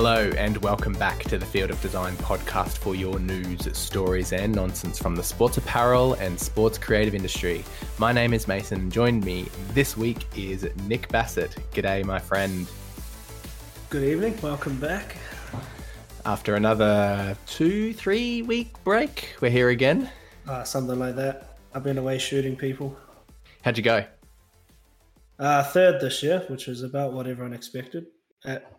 Hello, and welcome back to the Field of Design podcast for your news, stories, and nonsense from the sports apparel and sports creative industry. My name is Mason, and joined me this week is Nick Bassett. G'day, my friend. Good evening, welcome back. After another two, three week break, we're here again. Uh, something like that. I've been away shooting people. How'd you go? Uh, third this year, which was about what everyone expected. At,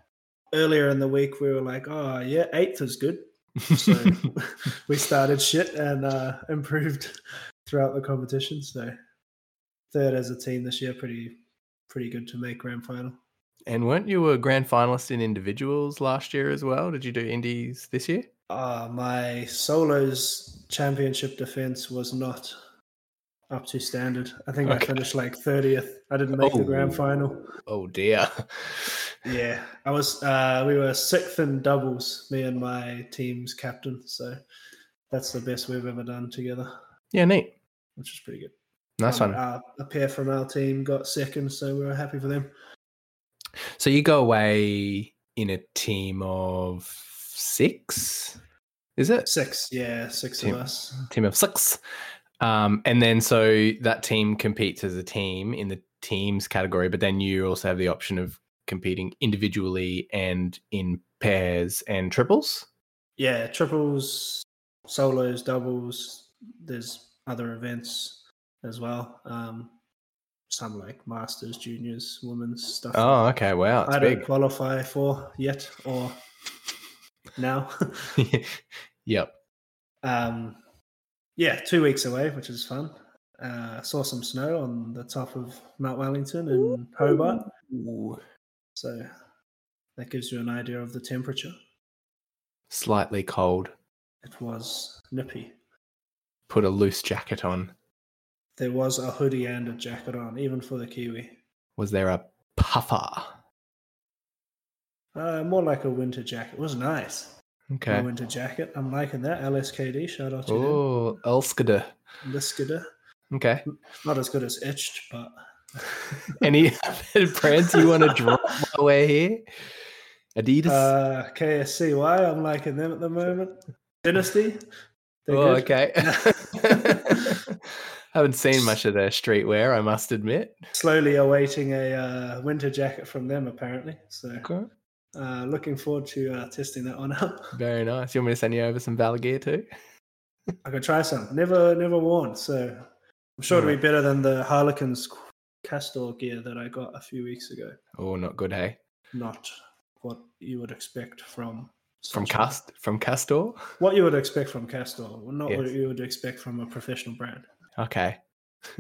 earlier in the week, we were like, oh, yeah, eighth is good. So we started shit and uh, improved throughout the competition. So third as a team this year, pretty pretty good to make grand final. And weren't you a grand finalist in individuals last year as well? Did you do indies this year? Uh, my solos championship defense was not up to standard. I think Okay. I finished like 30th. I didn't make the grand Oh. final. Oh dear. Yeah, I was. Uh, we were sixth in doubles, me and my team's captain. So that's the best we've ever done together, Yeah, neat. which is pretty good. Nice Um, one. Uh, a pair from our team got second, so we were happy for them. So you go away in a team of six, is it? Six, yeah, six Team. of us. Team of six. Um, and then so that team competes as a team in the teams category, but then you also have the option of competing individually and in pairs and triples. Yeah, triples, solos, doubles. There's other events as well. Um, some like masters, juniors, women's stuff. Oh, okay. Wow. It's I don't qualify for yet or now. yep. um, yeah, two weeks away, which is fun. Uh, saw some snow on the top of Mount Wellington in Hobart, so that gives you an idea of the temperature. Slightly cold. It was nippy. Put a loose jacket on. There was a hoodie and a jacket on, even for the Kiwi. Was there a puffer? Uh, more like a winter jacket. It was nice. Okay. winter jacket. I'm liking that. LSKD, shout out to. Oh, Elskada. Liskida. Okay. Not as good as Itched, but Any other brands you want to drop while we're here? Adidas. uh, KSCY, I'm liking them at the moment. Dynasty. they're oh, good. okay. Haven't seen much of their streetwear, I must admit. Slowly awaiting a uh, winter jacket from them, apparently. So, Okay. Uh, looking forward to uh, testing that one out. Very nice. You want me to send you over some Valor gear too? I could try some. Never, never worn. So, I'm sure it'll be better than the Harlequins Castore gear that I got a few weeks ago. Oh, not good, hey. Not what you would expect from From Cast from Castore? What you would expect from Castore, not what you would expect from a professional brand. Okay.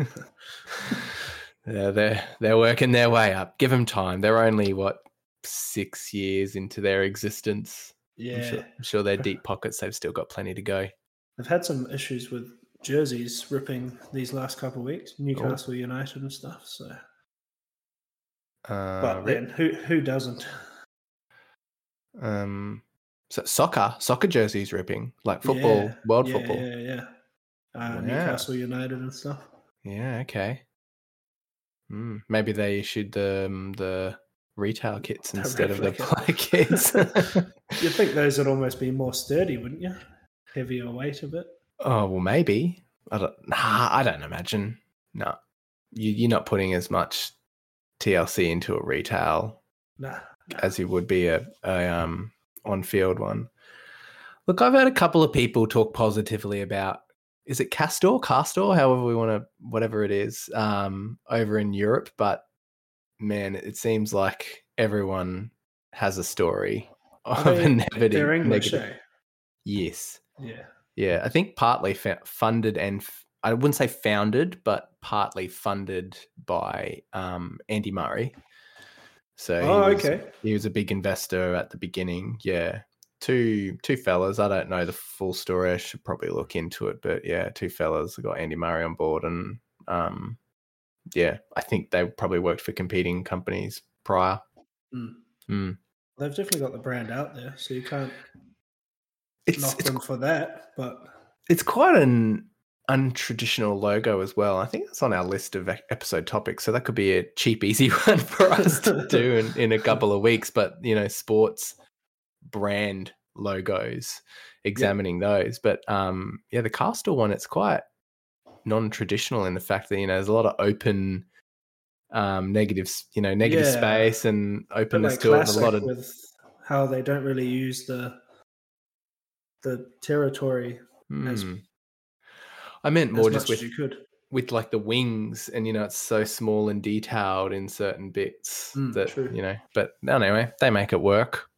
yeah, they're they're working their way up. Give them time. They're only what six years into their existence. I'm Yeah, sure, I'm sure their deep pockets. They've still got plenty to go. I've had some issues with jerseys ripping these last couple of weeks, Newcastle United and stuff. So, Uh, but then who who doesn't? um, so soccer, soccer jerseys ripping like football, Yeah, world yeah, football. Yeah, yeah. Uh, Wow. Newcastle United and stuff. Yeah, okay. Mm, maybe they issued the um, the retail kits instead of the play kits. You'd think those would almost be more sturdy, wouldn't you? Heavier weight a bit. oh well, maybe. I don't. Nah, I don't imagine. No, you, you're not putting as much TLC into a retail Nah. as you would be a, a um on field one. Look, I've had a couple of people talk positively about is it Castore, Castore, however we want to, whatever it is, um, over in Europe. But man, it seems like everyone has a story of they- a negative. They're English, negative- eh? Yes, Yeah. yeah, I think partly fa- funded and f- I wouldn't say founded, but partly funded by um, Andy Murray. So he Oh, was- okay. he was a big investor at the beginning. Yeah. Two two fellas. I don't know the full story. I should probably look into it. But yeah, two fellas got Andy Murray on board and um yeah, I think they probably worked for competing companies prior. Mm. Mm. They've definitely got the brand out there, so you can't It's knock it's them for that. But it's quite an untraditional logo as well. I think it's on our list of episode topics. So that could be a cheap, easy one for us to do in, in a couple of weeks. But you know, sports brand logos, examining those. But um, yeah, the Castore one, it's quite non-traditional in the fact that you know there's a lot of open um negatives you know negative Yeah. space and openness like to it and a lot of how they don't really use the the territory as- Hmm. i meant more just with you could. with like the wings and you know it's so small and detailed in certain bits Mm, that true. you know but anyway they make it work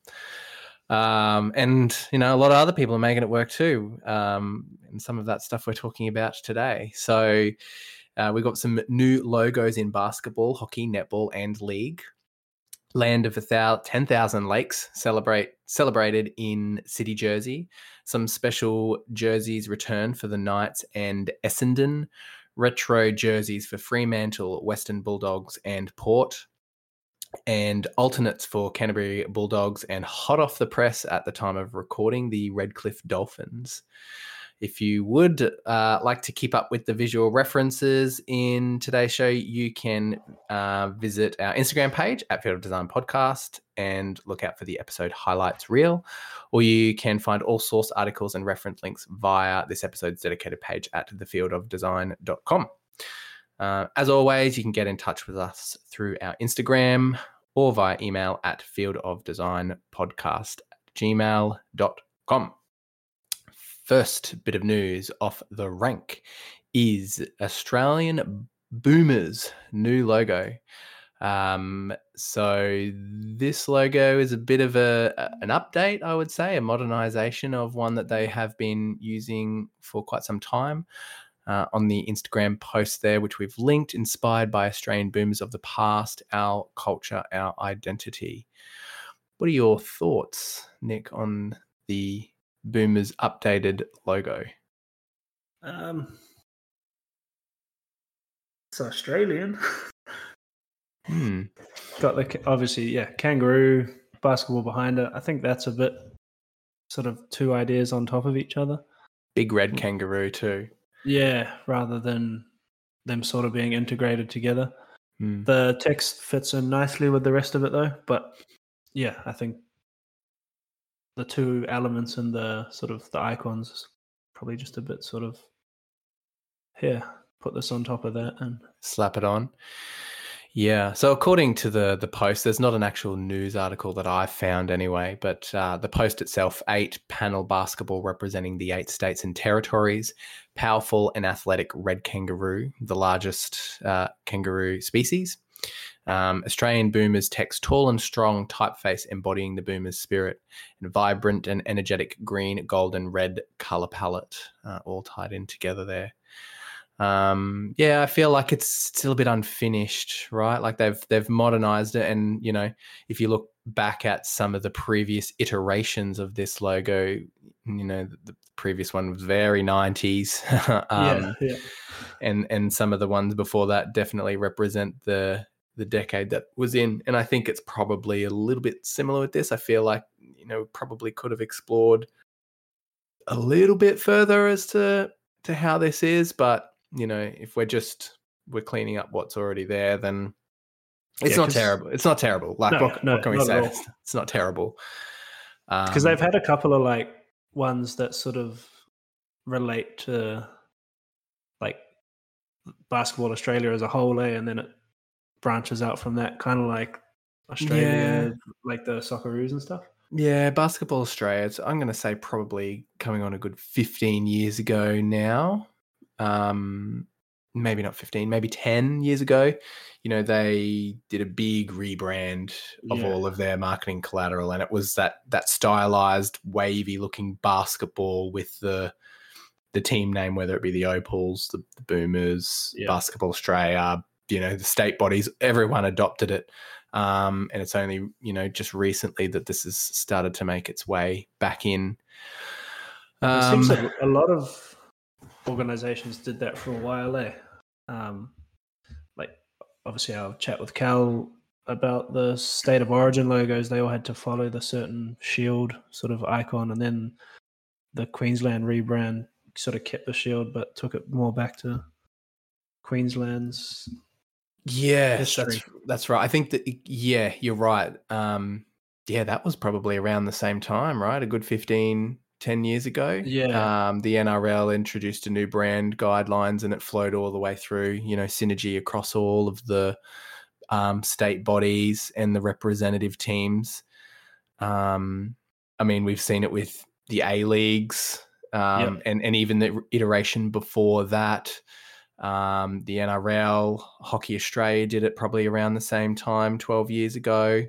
um and you know a lot of other people are making it work too um and some of that stuff we're talking about today. So uh, we've got some new logos in basketball hockey netball and league. Land of a thou- 10,000 lakes celebrate celebrated in city jersey. Some special jerseys return for the knights and essendon. Retro jerseys for fremantle western bulldogs and port and alternates for canterbury bulldogs and hot off the press at the time of recording the redcliffe dolphins if you would uh, like to keep up with the visual references in today's show, you can uh, visit our Instagram page at Field of Design Podcast and look out for the episode highlights reel. Or you can find all source articles and reference links via this episode's dedicated page at thefieldofdesign.com. Uh, as always, you can get in touch with us through our Instagram or via email at fieldofdesignpodcast at gmail.com first bit of news off the rank is Australian Boomers new logo. Um, so this logo is a bit of a an update, I would say, a modernization of one that they have been using for quite some time. Uh, on the Instagram post there, which we've linked, inspired by Australian boomers of the past, our culture, our identity. What are your thoughts, Nick, on the Boomers updated logo? Um, it's Australian. Hmm. Got the obviously, yeah, kangaroo basketball behind it. I think that's a bit sort of two ideas on top of each other. Big red kangaroo too. Yeah, rather than them sort of being integrated together. Hmm. The text fits in nicely with the rest of it though, but yeah, I think the two elements and the sort of the icons probably just a bit sort of here, put this on top of that and Slap it on. Yeah. So according to the the post, there's not an actual news article that I found anyway, but uh, the post itself, eight panel basketball representing the eight states and territories, powerful and athletic red kangaroo, the largest uh, kangaroo species. Um, Australian boomers text tall and strong typeface embodying the boomer's spirit, and vibrant and energetic green, gold, and red color palette, uh, all tied in together there. Um, yeah, I feel like it's still a bit unfinished, right? Like they've they've modernized it, and you know, if you look back at some of the previous iterations of this logo, you know, the, previous one was very nineties, um, yeah, yeah. and and some of the ones before that definitely represent the the decade that was in, and I think it's probably a little bit similar with this. I feel like you know probably could have explored a little bit further as to to how this is, but you know, if we're just we're cleaning up what's already there, then it's Yeah, not terrible. It's not terrible. Like No, what, no, what can we say? It's, it's not terrible. because Um, they've had a couple of like ones that sort of relate to like basketball Australia as a whole, eh? and then it branches out from that, kind of like Australia, like the Socceroos and stuff. Yeah, Basketball Australia. It's, I'm going to say probably coming on a good 15 years ago now. Um, maybe not 15, maybe 10 years ago. You know, they did a big rebrand of Yeah. all of their marketing collateral, and it was that that stylized, wavy looking basketball with the the team name, whether it be the Opals, the, the Boomers, Yeah. Basketball Australia. You know, the state bodies, everyone adopted it. Um, and it's only you know just recently that this has started to make its way back in. it Um, seems like a lot of organizations did that for a while, eh? Um, like obviously, I'll chat with Cal about the state of origin logos. They all had to follow the certain shield sort of icon, and then the Queensland rebrand sort of kept the shield, but took it more back to Queensland's. Yeah, that's that's right. I think that yeah, you're right. Um, yeah, that was probably around the same time, right? A good 15, 10 years ago. Yeah. Um, the NRL introduced a new brand guidelines and it flowed all the way through, you know, synergy across all of the um, state bodies and the representative teams. Um, I mean, we've seen it with the A leagues um, Yep. and, and even the iteration before that. Um, the NRL, Hockey Australia did it probably around the same time, 12 years ago.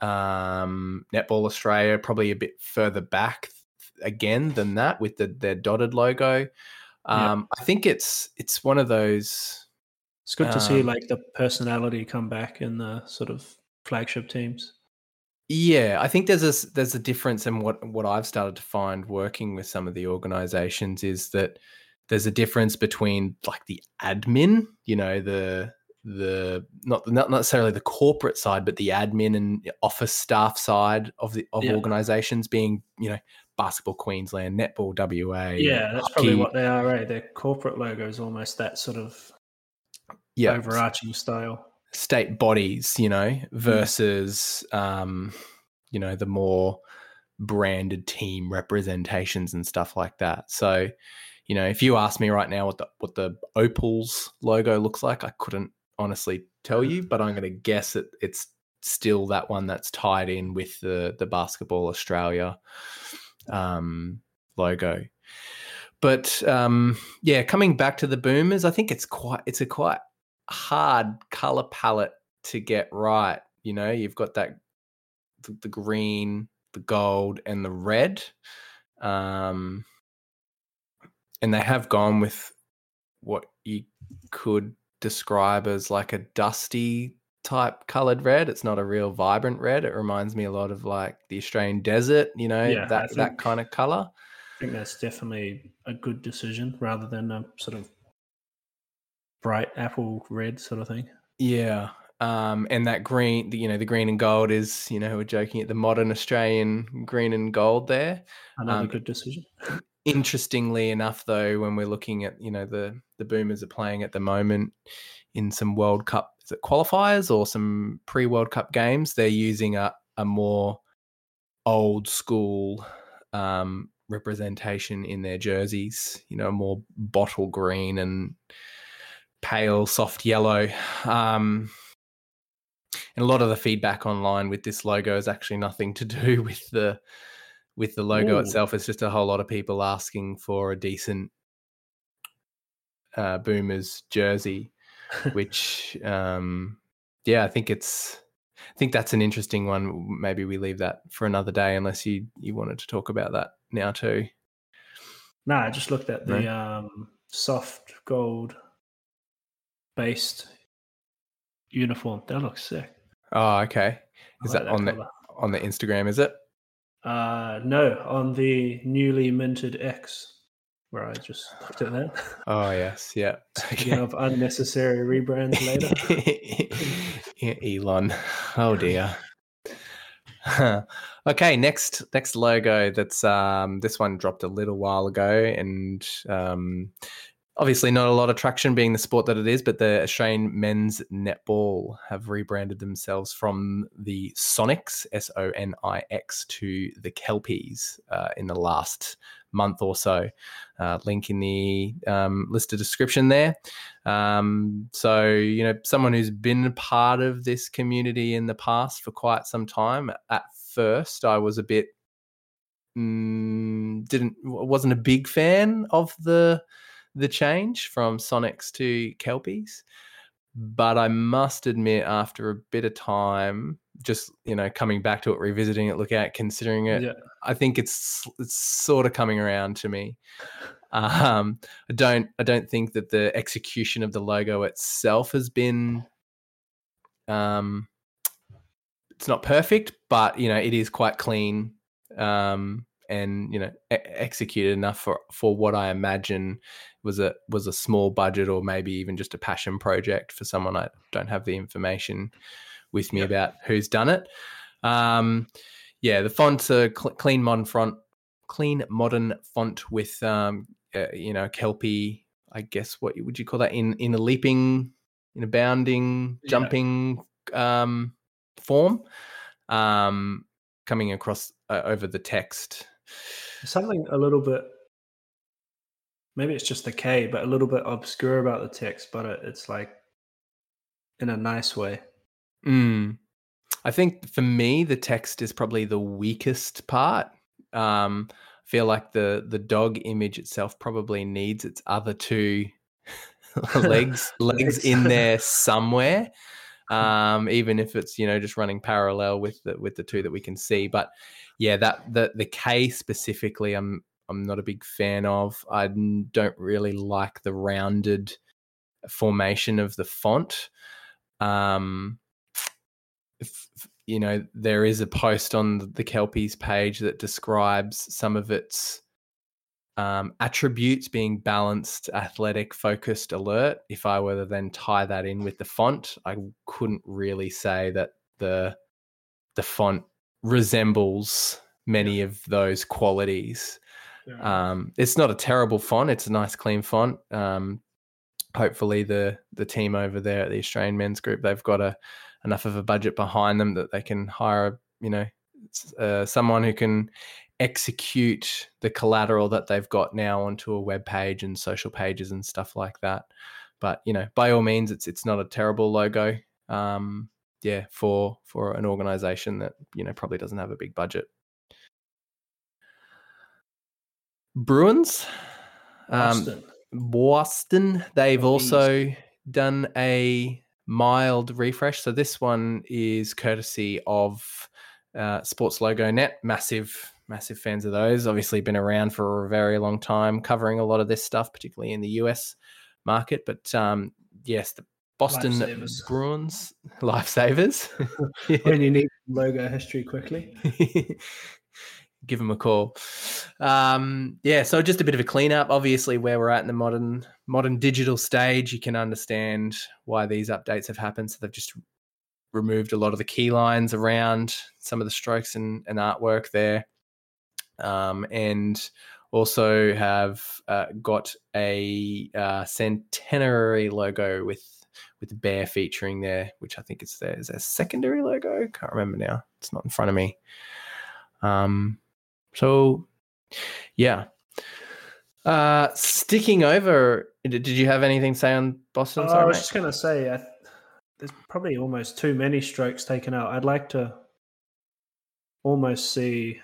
Um, Netball Australia, probably a bit further back again than that with the, their dotted logo. Um, I think it's it's one of those. It's good to see Um, like the personality come back in the sort of flagship teams. Yeah, I think there's a there's a difference and what what I've started to find working with some of the organizations is that there's a difference between like the admin, you know, the the not not necessarily the corporate side, but the admin and office staff side of the of Yeah. organizations being, you know, basketball Queensland, netball WA. Yeah, that's probably what they are, right? Their corporate logo is almost that sort of yeah, overarching style. state bodies, you know, versus um, you know, the more branded team representations and stuff like that. So, you know, if you ask me right now what the what the Opals logo looks like, I couldn't honestly tell you, but I'm going to guess that it's still that one that's tied in with the the Basketball Australia um, logo. But um, yeah, coming back to the Boomers, I think it's quite it's a quite hard color palette to get right. You know, you've got that the, the green, the gold, and the red, um, and they have gone with what you could describe as like a dusty type colored red. It's not a real vibrant red. It reminds me a lot of like the Australian desert. You know, Yeah, that that kind of color. I think that's definitely a good decision rather than a sort of bright apple red sort of thing. Yeah. Um, and that green, the- you know, the green and gold is, you know, we're joking at the modern Australian green and gold there. Another Um, good decision. Interestingly enough, though, when we're looking at, you know, the the Boomers are playing at the moment in some World Cup is it qualifiers or some pre World Cup games, they're using a a more old school um, representation in their jerseys. You know, more bottle green and pale soft yellow. Um, and a lot of the feedback online with this logo is actually nothing to do with the with the logo Ooh. itself. It's just a whole lot of people asking for a decent uh, Boomers jersey, which um, yeah, I think it's I think that's an interesting one. Maybe we leave that for another day, unless you you wanted to talk about that now too. No, I just looked at the No? um, soft gold based uniform. That looks sick. Oh, okay. Is like that on the on the Instagram? Is it? Uh, no, on the newly minted X, where I just looked at that. Oh yes, yeah. Speaking of unnecessary rebrands later. Elon. Oh dear. okay, next next logo. That's um this one dropped a little while ago, and um obviously not a lot of traction being the sport that it is. But the Australian men's netball have rebranded themselves from the Sonics S O N I X to the Kelpies uh, in the last month or so. Uh, link in the um, listed description there. Um, so, you know, someone who's been a part of this community in the past for quite some time. At first, I was a bit mm, didn't wasn't a big fan of the the change from Sonics to Kelpies, but I must admit, after a bit of time, just you know, coming back to it, revisiting it, look at, it, considering it, Yeah. I think it's it's sort of coming around to me. Um, I don't I don't think that the execution of the logo itself has been um it's not perfect, but you know it is quite clean um and you know e- executed enough for for what I imagine was a was a small budget or maybe even just a passion project for someone I don't have the information with me Yep. about who's done it. Um, yeah, the font's a cl- clean modern font, clean modern font with um, uh, you know kelpie. I guess what would you call that in in a leaping, in a bounding, Yeah. jumping um, form. um, coming across uh, over the text. Something a little bit, maybe it's just the K, but a little bit obscure about the text, but it, it's like in a nice way. Mm. I think for me, the text is probably the weakest part. Um, I feel like the the dog image itself probably needs its other two legs legs in there somewhere. Um, even if it's you know just running parallel with the with the two that we can see. But yeah, that the the K specifically, I'm I'm not a big fan of. I don't really like the rounded formation of the font. Um, if, you know, there is a post on the Kelpies page that describes some of its um, attributes being balanced, athletic, focused, alert. If I were to then tie that in with the font, I couldn't really say that the the font resembles many of those qualities. Yeah. Um, it's not a terrible font; it's a nice, clean font. Um, hopefully, the the team over there at the Australian Men's Group they've got a enough of a budget behind them that they can hire, you know, uh, someone who can execute the collateral that they've got now onto a web page and social pages and stuff like that. But you know, by all means, it's it's not a terrible logo. Um, yeah, for for an organization that you know probably doesn't have a big budget. Bruins, um, Boston. Boston. They've also done a mild refresh. So this one is courtesy of uh, Sports Logo Net. Massive, massive fans of those. Obviously, been around for a very long time, covering a lot of this stuff, particularly in the US market. But um, yes, the Boston lifesavers. Bruins lifesavers. when you need logo history quickly. give them a call. Um, yeah, so just a bit of a cleanup. Obviously, where we're at in the modern modern digital stage, you can understand why these updates have happened. So they've just removed a lot of the key lines around some of the strokes and, and artwork there, um, and also have uh, got a uh, centenary logo with with the bear featuring there, which I think is their, is their secondary logo. Can't remember now. It's not in front of me. Um, so, yeah. Uh, sticking over, did you have anything to say on Boston? Oh, Sorry, I was mate. just going to say, I, there's probably almost too many strokes taken out. I'd like to almost see,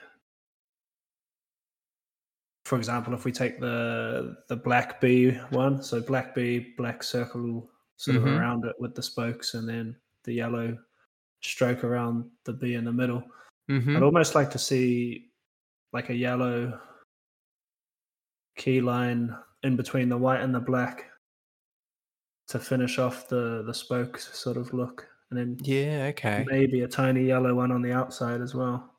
for example, if we take the the black B one, so black B, black circle sort mm-hmm. of around it with the spokes, and then the yellow stroke around the B in the middle. Mm-hmm. I'd almost like to see like a yellow key line in between the white and the black to finish off the the spokes sort of look and then yeah okay maybe a tiny yellow one on the outside as well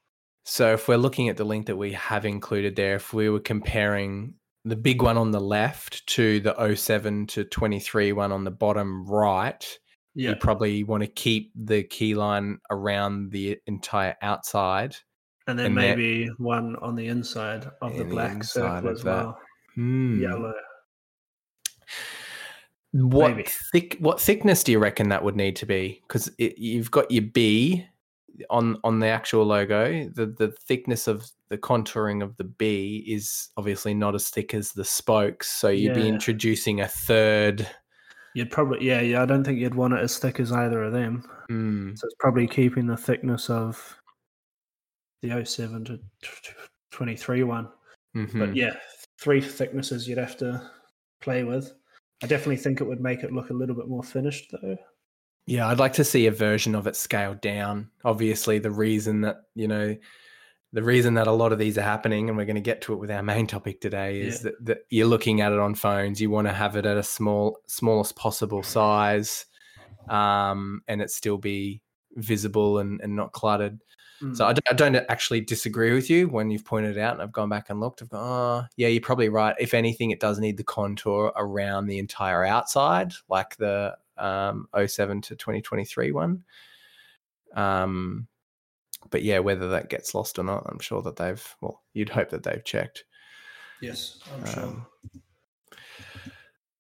so if we're looking at the link that we have included there if we were comparing the big one on the left to the 07 to 23 one on the bottom right yeah. you probably want to keep the key line around the entire outside and then and maybe that, one on the inside of the black the circle as well. Hmm. Yellow. What maybe. thick? What thickness do you reckon that would need to be? Because you've got your B on on the actual logo. The the thickness of the contouring of the B is obviously not as thick as the spokes. So you'd yeah. be introducing a third. You'd probably yeah yeah. I don't think you'd want it as thick as either of them. Mm. So it's probably keeping the thickness of the 07 to 23 one. Mm-hmm. But yeah, three thicknesses you'd have to play with. I definitely think it would make it look a little bit more finished though. Yeah, I'd like to see a version of it scaled down. Obviously, the reason that, you know, the reason that a lot of these are happening, and we're going to get to it with our main topic today, is yeah. that, that, you're looking at it on phones. You want to have it at a small, smallest possible size, um, and it still be visible and, and not cluttered. So I don't, I don't, actually disagree with you when you've pointed out, and I've gone back and looked. I've gone, oh, yeah, you're probably right. If anything, it does need the contour around the entire outside, like the um, 07 to 2023 one. Um, but yeah, whether that gets lost or not, I'm sure that they've. Well, you'd hope that they've checked. Yes, I'm sure. Um,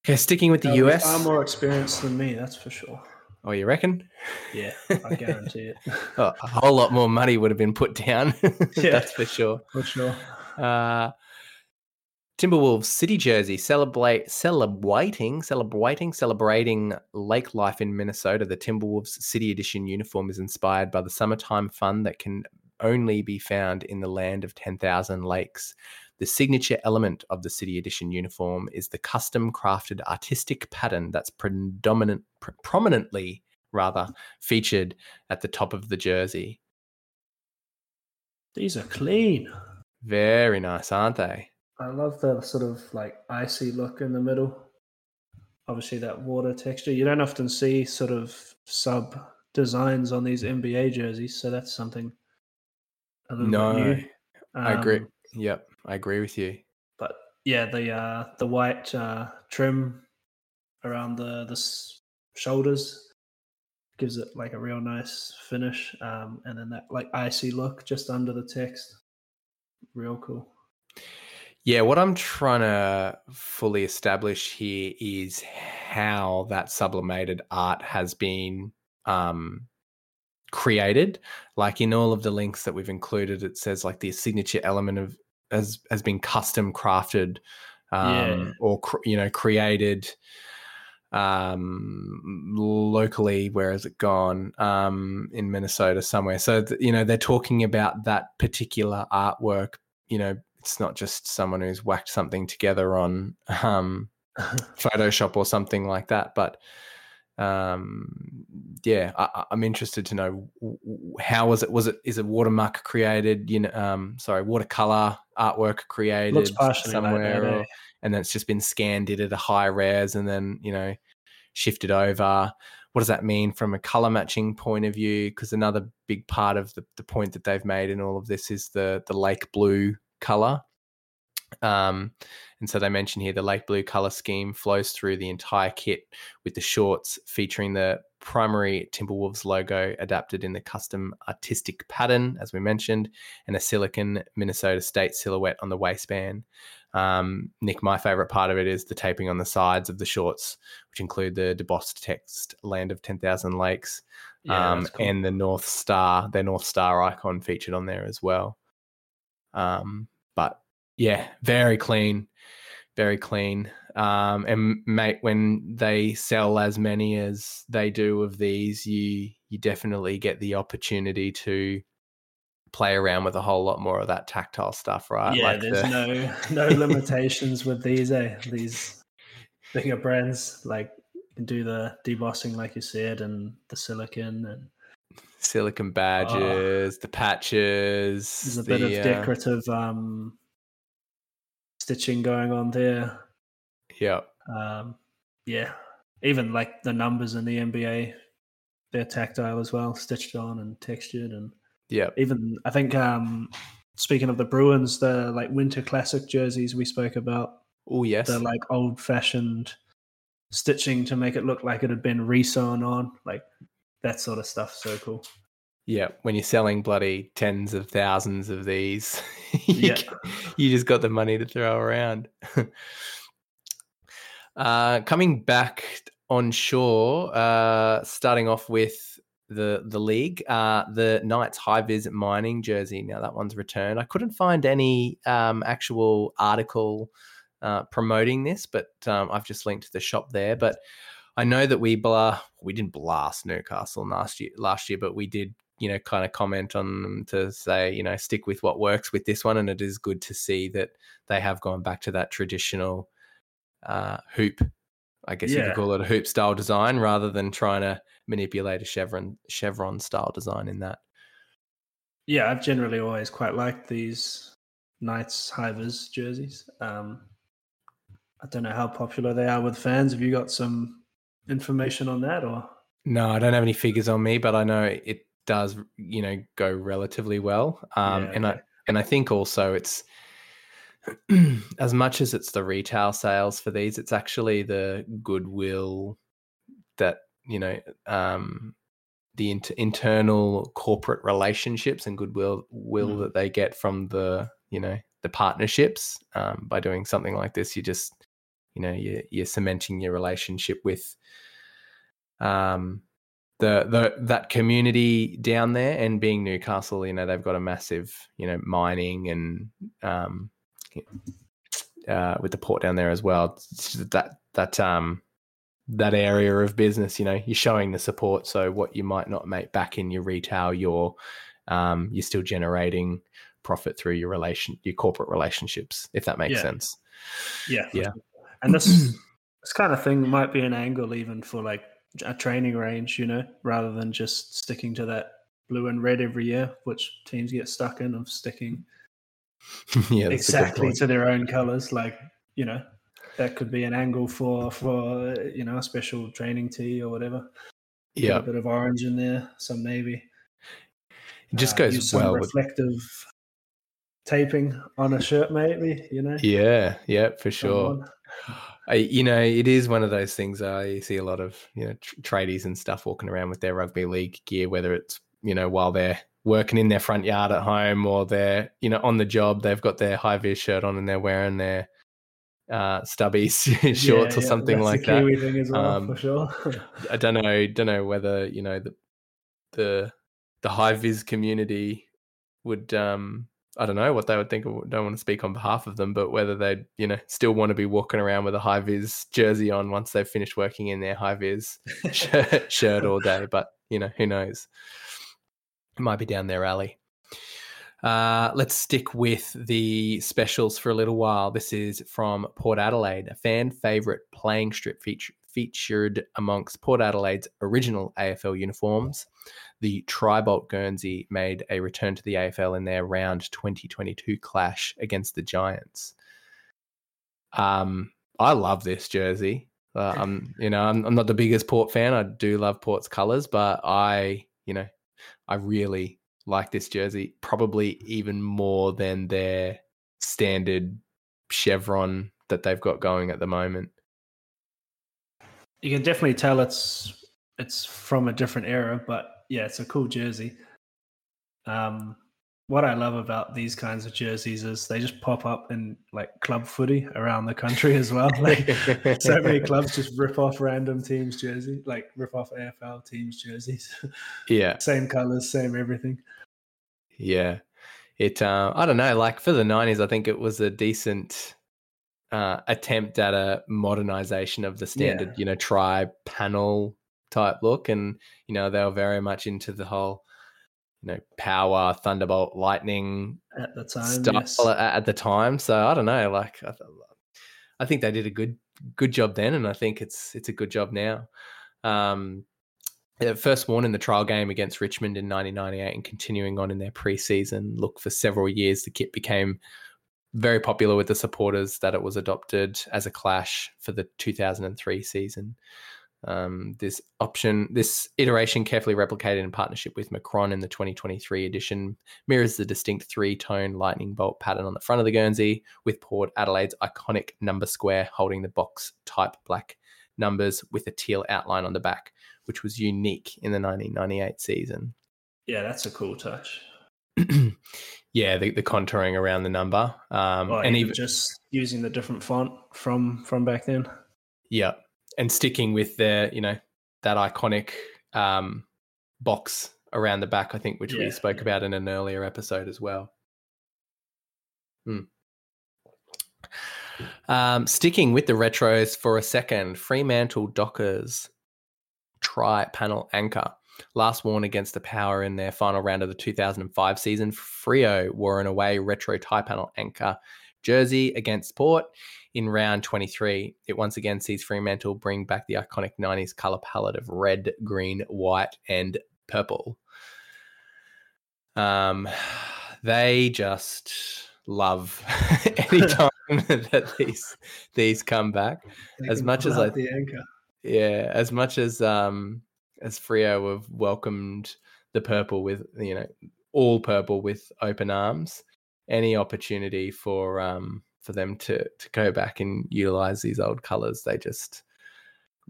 okay, sticking with the They'll US, far more experienced than me, that's for sure. Oh, you reckon? Yeah, I guarantee it. oh, a whole lot more money would have been put down. Yeah. That's for sure. For sure. Uh, Timberwolves city jersey celebrate celebrating celebrating celebrating lake life in Minnesota. The Timberwolves city edition uniform is inspired by the summertime fun that can only be found in the land of 10,000 lakes. The signature element of the city edition uniform is the custom crafted artistic pattern that's predominant pr- prominently rather featured at the top of the jersey. These are clean. Very nice, aren't they? I love the sort of like icy look in the middle. Obviously, that water texture. You don't often see sort of sub designs on these NBA jerseys, so that's something a little No, new. I agree. Um, Yep, I agree with you. but yeah, the uh, the white uh, trim around the the shoulders gives it like a real nice finish, um, and then that like icy look just under the text, real cool. Yeah, what I'm trying to fully establish here is how that sublimated art has been um, created. Like in all of the links that we've included, it says like the signature element of has has been custom crafted um, Yeah. or cr- you know created um locally where has it gone um in minnesota somewhere so th- you know they're talking about that particular artwork you know it's not just someone who's whacked something together on um photoshop or something like that but um yeah I, i'm interested to know how was it was it is it watermark created you know um sorry watercolor artwork created somewhere or- eh? and then it's just been scanned it at a high res and then you know shifted over what does that mean from a color matching point of view because another big part of the, the point that they've made in all of this is the the lake blue color um, and so they mention here the lake blue color scheme flows through the entire kit with the shorts featuring the primary Timberwolves logo adapted in the custom artistic pattern, as we mentioned, and a silicon Minnesota State silhouette on the waistband. Um, Nick, my favorite part of it is the taping on the sides of the shorts, which include the debossed text "Land of Ten Thousand Lakes" um, cool. and the North Star, their North Star icon featured on there as well. Um, but yeah, very clean, very clean. Um, and mate, when they sell as many as they do of these, you you definitely get the opportunity to play around with a whole lot more of that tactile stuff, right? yeah, Like there's the- no no limitations with these. Eh? These bigger brands like can do the debossing, like you said, and the silicon, and silicon badges, the patches. there's a the, bit of uh, decorative um, stitching going on there. yeah, Um, yeah, even like the numbers in the NBA, they're tactile as well, stitched on and textured, and yeah, even I think um, speaking of the Bruins, the like Winter Classic jerseys we spoke about, oh yes, the like old fashioned stitching to make it look like it had been resewn on, like that sort of stuff. So cool. Yeah, when you're selling bloody tens of thousands of these, you, Yeah. you just got the money to throw around. uh, coming back on shore, uh, starting off with the the league, uh, the Knights High Vis Mining jersey. Now that one's returned. I couldn't find any um, actual article uh, promoting this, but um, I've just linked to the shop there. But I know that we blah we didn't blast Newcastle last year last year, but we did you know kind of comment on them to say you know stick with what works with this one, and it is good to see that they have gone back to that traditional uh, hoop. I guess you could call it a hoop style design rather than trying to manipulate a chevron chevron style design in that. Yeah, I've generally always quite liked these Knights Hivers jerseys. Um, I don't know how popular they are with fans. Have you got some information on that, or No, I don't have any figures on me, but I know it does, you know, go relatively well. Um, Yeah, and I and I think also it's as much as it's the retail sales for these, it's actually the goodwill that you know um, the int- internal corporate relationships and goodwill will Mm. that they get from the you know the partnerships um, by doing something like this. You just you know you're, you're cementing your relationship with um, the the that community down there and being Newcastle, you know, they've got a massive, you know, mining and um, uh, with the port down there as well. that that um that area of business, you know, you're showing the support. So what you might not make back in your retail, you're um, you're still generating profit through your relation your corporate relationships, if that makes Yeah. sense. Yeah. Yeah. And this this kind of thing might be an angle even for like a training range, you know, rather than just sticking to that blue and red every year, which teams get stuck in of sticking yeah, that's a good exactly to their own colors. Like, you know, that could be an angle for for you know a special training tee or whatever. Yeah, a bit of orange in there, some navy. it just Uh, goes well with reflective taping on a shirt, maybe. You know, yeah, yeah, for sure. someone. I, you know, it is one of those things. I see a lot of you know tr- tradies and stuff walking around with their rugby league gear, whether it's you know while they're working in their front yard at home or they're you know on the job. They've got their high vis shirt on and they're wearing their uh, stubby shorts Yeah, or something like that. Kiwi thing as well, Um, for sure. I don't know, don't know whether you know the the the high vis community would um I don't know what they would think. I don't want to speak on behalf of them, but whether they'd you know still want to be walking around with a high vis jersey on once they've finished working in their high vis shirt, shirt all day. But you know who knows? It might be down their alley. Uh, let's stick with the specials for a little while. This is from Port Adelaide, a fan favorite playing strip feature, featured amongst Port Adelaide's original AFL uniforms. The Tribolt Guernsey made a return to the AFL in their round 2022 clash against the Giants. Um, I love this jersey. Uh, I'm, you know, I'm, I'm not the biggest Port fan. I do love Port's colours, but I, you know, I really like this jersey, probably even more than their standard chevron that they've got going at the moment. You can definitely tell it's it's from a different era, but yeah, it's a cool jersey. Um, what I love about these kinds of jerseys is they just pop up in like club footy around the country as well. Like so many clubs just rip off random teams' jersey, like rip off AFL teams' jerseys. Yeah, same colors, same everything. yeah. It, uh, I don't know. Like for the '90s, I think it was a decent uh, attempt at a modernization of the standard, you know, tri panel type look, and you know they were very much into the whole, you know, power, thunderbolt, lightning At the time, style yes. at, the time. So I don't know. Like I, th- I think they did a good good job then, and I think it's it's a good job now. Um, first worn in the trial game against Richmond in 1998, and continuing on in their preseason look for several years. The kit became very popular with the supporters that it was adopted as a clash for the 2003 season. Um, this option, this iteration, carefully replicated in partnership with Macron in the 2023 edition, mirrors the distinct three-tone lightning bolt pattern on the front of the Guernsey, with Port Adelaide's iconic number square holding the box type black numbers with a teal outline on the back, which was unique in the 1998 season. Yeah, that's a cool touch. yeah, the, the contouring around the number, um, Oh, and even just using the different font from from back then. Yeah, and sticking with the you know that iconic um, box around the back, I think, which we spoke yeah. about in an earlier episode as well. Hmm. Um, sticking with the retros for a second, Fremantle Dockers tri panel anchor. Last worn against the Power in their final round of the 2005 season, Freo wore an away retro tie panel anchor jersey against Port in round 23. It once again sees Fremantle bring back the iconic 90s color palette of red, green, white, and purple. Um, they just love anytime that these these come back. They As much as I- the anchor. Yeah, as much as um as Freo have welcomed the purple with you know all purple with open arms, any opportunity for um for them to to go back and utilize these old colors, they just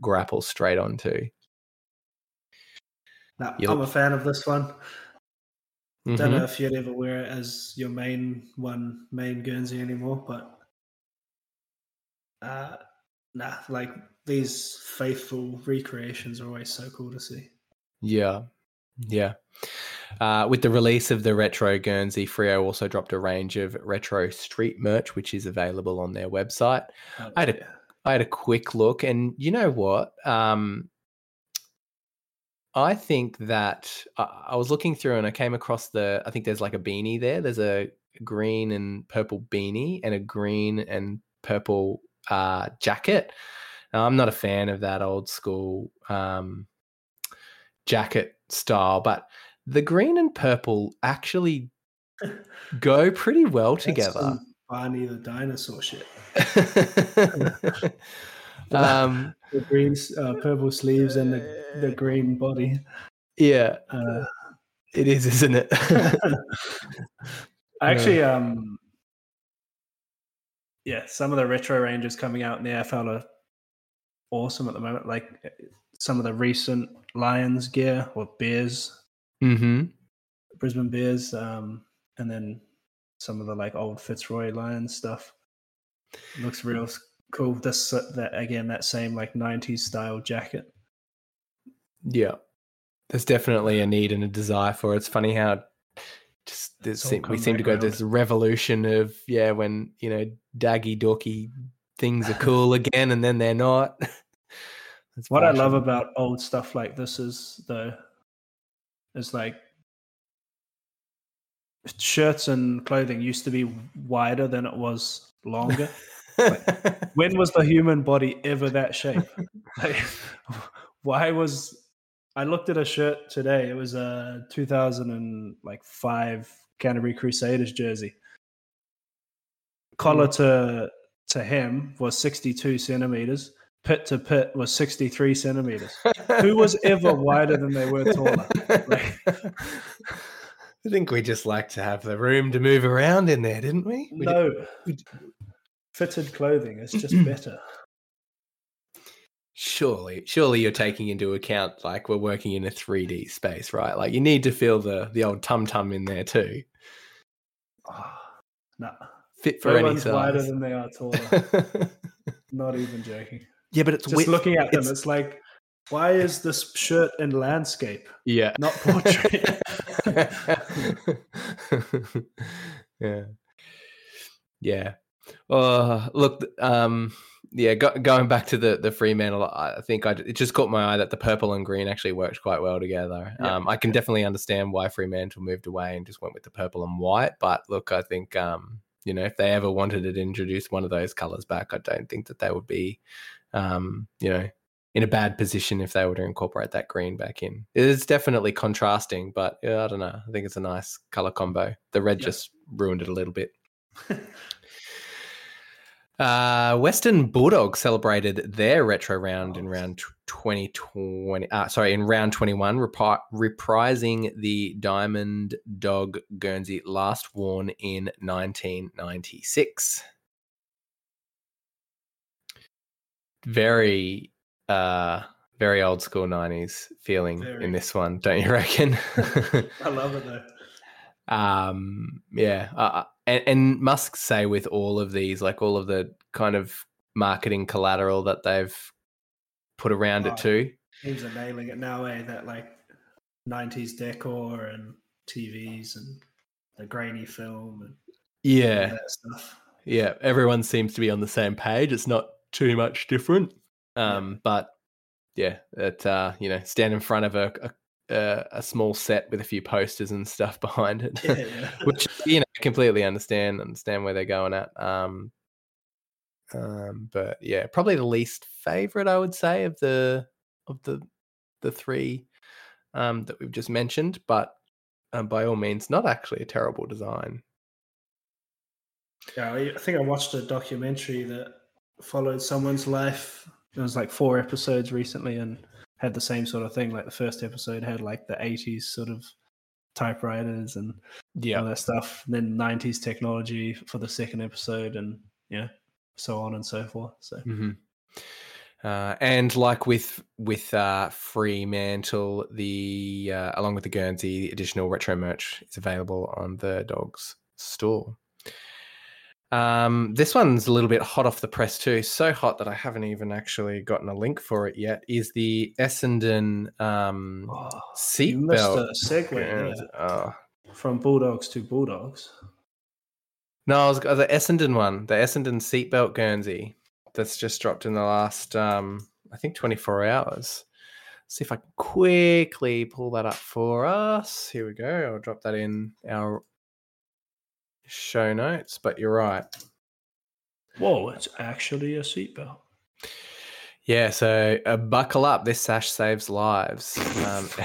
grapple straight onto. No, You I'm a fan of this one. Don't Mhm. know if you'd ever wear it as your main one, main Guernsey anymore, but uh, nah, like these faithful recreations are always so cool to see. Yeah, yeah. Uh, with the release of the retro Guernsey, Freo also dropped a range of retro street merch, which is available on their website. Oh, I had a- yeah. I had a quick look, and you know what? Um, I think that I, I was looking through and I came across the. I think there's like a beanie there. There's a green and purple beanie and a green and purple uh, jacket. Now, I'm not a fan of that old school um, jacket style, but the green and purple actually go pretty well together. Barney the dinosaur shit. um, The green, uh, purple sleeves and the, the green body. yeah, Uh, it is, isn't it? Actually, um, yeah, some of the retro ranges coming out in the AFL are awesome at the moment. Like uh, some of the recent Lions gear or Bears, hmm Brisbane Bears, um, and then some of the like old Fitzroy Lions stuff. Looks real cool. This that again, that same like '90s style jacket. Yeah, there's definitely a need and a desire for it. It's funny how just this It's all seem, we seem to go this revolution of yeah, when you know daggy dorky things are cool again, and then they're not. What I love about old stuff like this is the is like shirts and clothing used to be wider than it was longer. when was the human body ever that shape? Like, why was I looked at a shirt today? It was a 2005 Canterbury Crusaders jersey. Collar mm. to to hem was 62 centimeters. Pit to pit was 63 centimeters. Who was ever wider than they were taller? Like- I think we just like to have the room to move around in there, didn't we? We did- no, fitted clothing is just better. Surely, surely you're taking into account like we're working in a 3D space, right? Like you need to feel the the old tum tum in there too. Ah, oh, no, Fit for no any one's wider than they are taller. Not even joking. Yeah, but it's Just width- looking at them, it's- it's, like, why is this shirt in landscape, yeah, not portrait? yeah, yeah. Uh, look, um, yeah. Go, going back to the the Fremantle, I think I, it just caught my eye that the purple and green actually worked quite well together. Yeah. Um, I can definitely understand why Fremantle moved away and just went with the purple and white. But look, I think um, you know, if they ever wanted to introduce one of those colors back, I don't think that they would be, um, you know, in a bad position if they were to incorporate that green back in. It's definitely contrasting, but yeah, I don't know. I think it's a nice color combo. The red Yeah. just ruined it a little bit. Uh, Western Bulldogs celebrated their retro round in round 2020. Uh, sorry, in round 21, repri- reprising the Diamond Dog Guernsey last worn in 1996. Very, uh, very old school 90s feeling Very. in this one, don't you reckon? I love it though. um yeah uh, and, and must say with all of these like all of the kind of marketing collateral that they've put around Oh. it too Teams are nailing it now, eh? That like '90s decor and TVs and the grainy film and all yeah that stuff. yeah everyone seems to be on the same page it's not too much different. Um but yeah it uh you know stand in front of a, a a small set with a few posters and stuff behind it Yeah, yeah. which you know completely understand understand where they're going at. Um um but yeah probably the least favorite i would say of the of the the three um that we've just mentioned but um, by all means not actually a terrible design. Yeah, I think I watched a documentary that followed someone's life. It was like four episodes recently and had the same sort of thing. Like the first episode had like the 80s sort of typewriters and all that stuff. And then 90s technology for the second episode and yeah, so on and so forth. So hmm Uh, and like with with uh, Fremantle, the uh, along with the Guernsey, the additional retro merch is available on the Dogs store. Um, this one's a little bit hot off the press too. So hot that I haven't even actually gotten a link for it yet. Is the Essendon um, Oh, seatbelt? a segue there. Oh. from Bulldogs to Bulldogs. No, I was uh, the Essendon one, the Essendon seatbelt Guernsey that's just dropped in the last, um, I think, 24 hours. See if I can quickly pull that up for us. Here we go. I'll drop that in our show notes, but you're right. Whoa, it's actually a seatbelt. Yeah, so uh, buckle up. This sash saves lives. Um,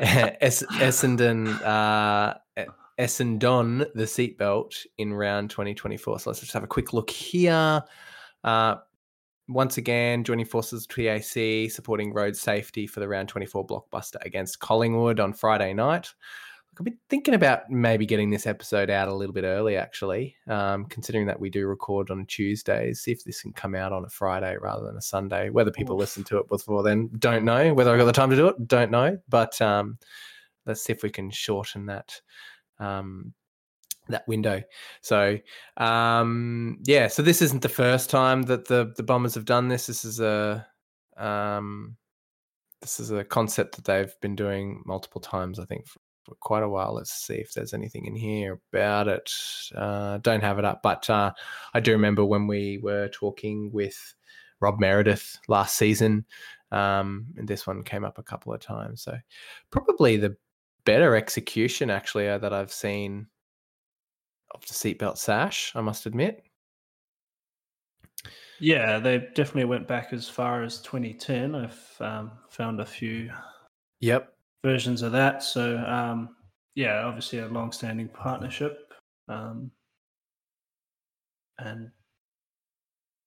Es- Essendon, uh, Essendon, the seatbelt in round 2024. So let's just have a quick look here. Uh, once again, joining forces with TAC, supporting road safety for the round 24 blockbuster against Collingwood on Friday night. I've been thinking about maybe getting this episode out a little bit early, actually, um, considering that we do record on Tuesdays. See if this can come out on a Friday rather than a Sunday. Whether people Oof. listen to it before then, don't know. Whether I've got the time to do it, don't know. But um, let's see if we can shorten that um, that window. So um, yeah, so this isn't the first time that the the Bombers have done this. This is a um, this is a concept that they've been doing multiple times. I think for, quite a while. Let's see if there's anything in here about it. Uh, don't have it up, but uh, I do remember when we were talking with Rob Meredith last season. Um, and this one came up a couple of times. So probably the better execution actually uh, that I've seen of the seatbelt sash. I must admit. Yeah, they definitely went back as far as 2010. I've um, found a few Yep. Versions of that. So, um, yeah, obviously a long-standing partnership, um, and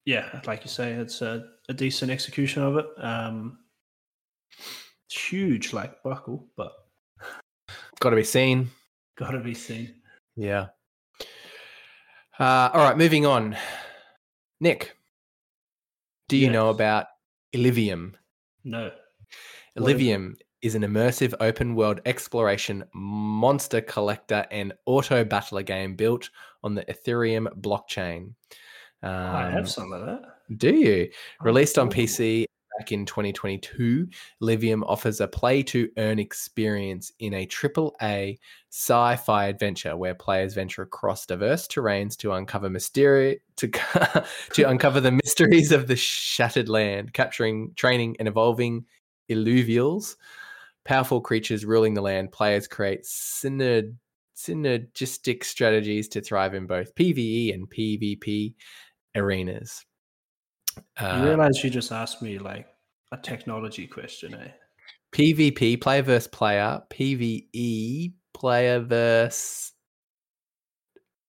yeah, like you say, it's a, a decent execution of it. Um, huge, like buckle, but Got to be seen. got to be seen. Yeah. Uh, all right, moving on. Nick, do you know about Illuvium? No? Illuvium is an immersive open world exploration monster collector and auto battler game built on the Ethereum blockchain. Um, I have some of that. Do you? Oh, Released on. PC back in 2022, Livium offers a play to earn experience in a triple A sci fi adventure where players venture across diverse terrains to uncover mystery to, to uncover the mysteries of the shattered land, capturing, training, and evolving illuvials. Powerful creatures ruling the land, players create synerd- synergistic strategies to thrive in both PvE and PvP arenas. You Uh, realize you just asked me like a technology question, eh? PvP, player versus player, PvE, player versus.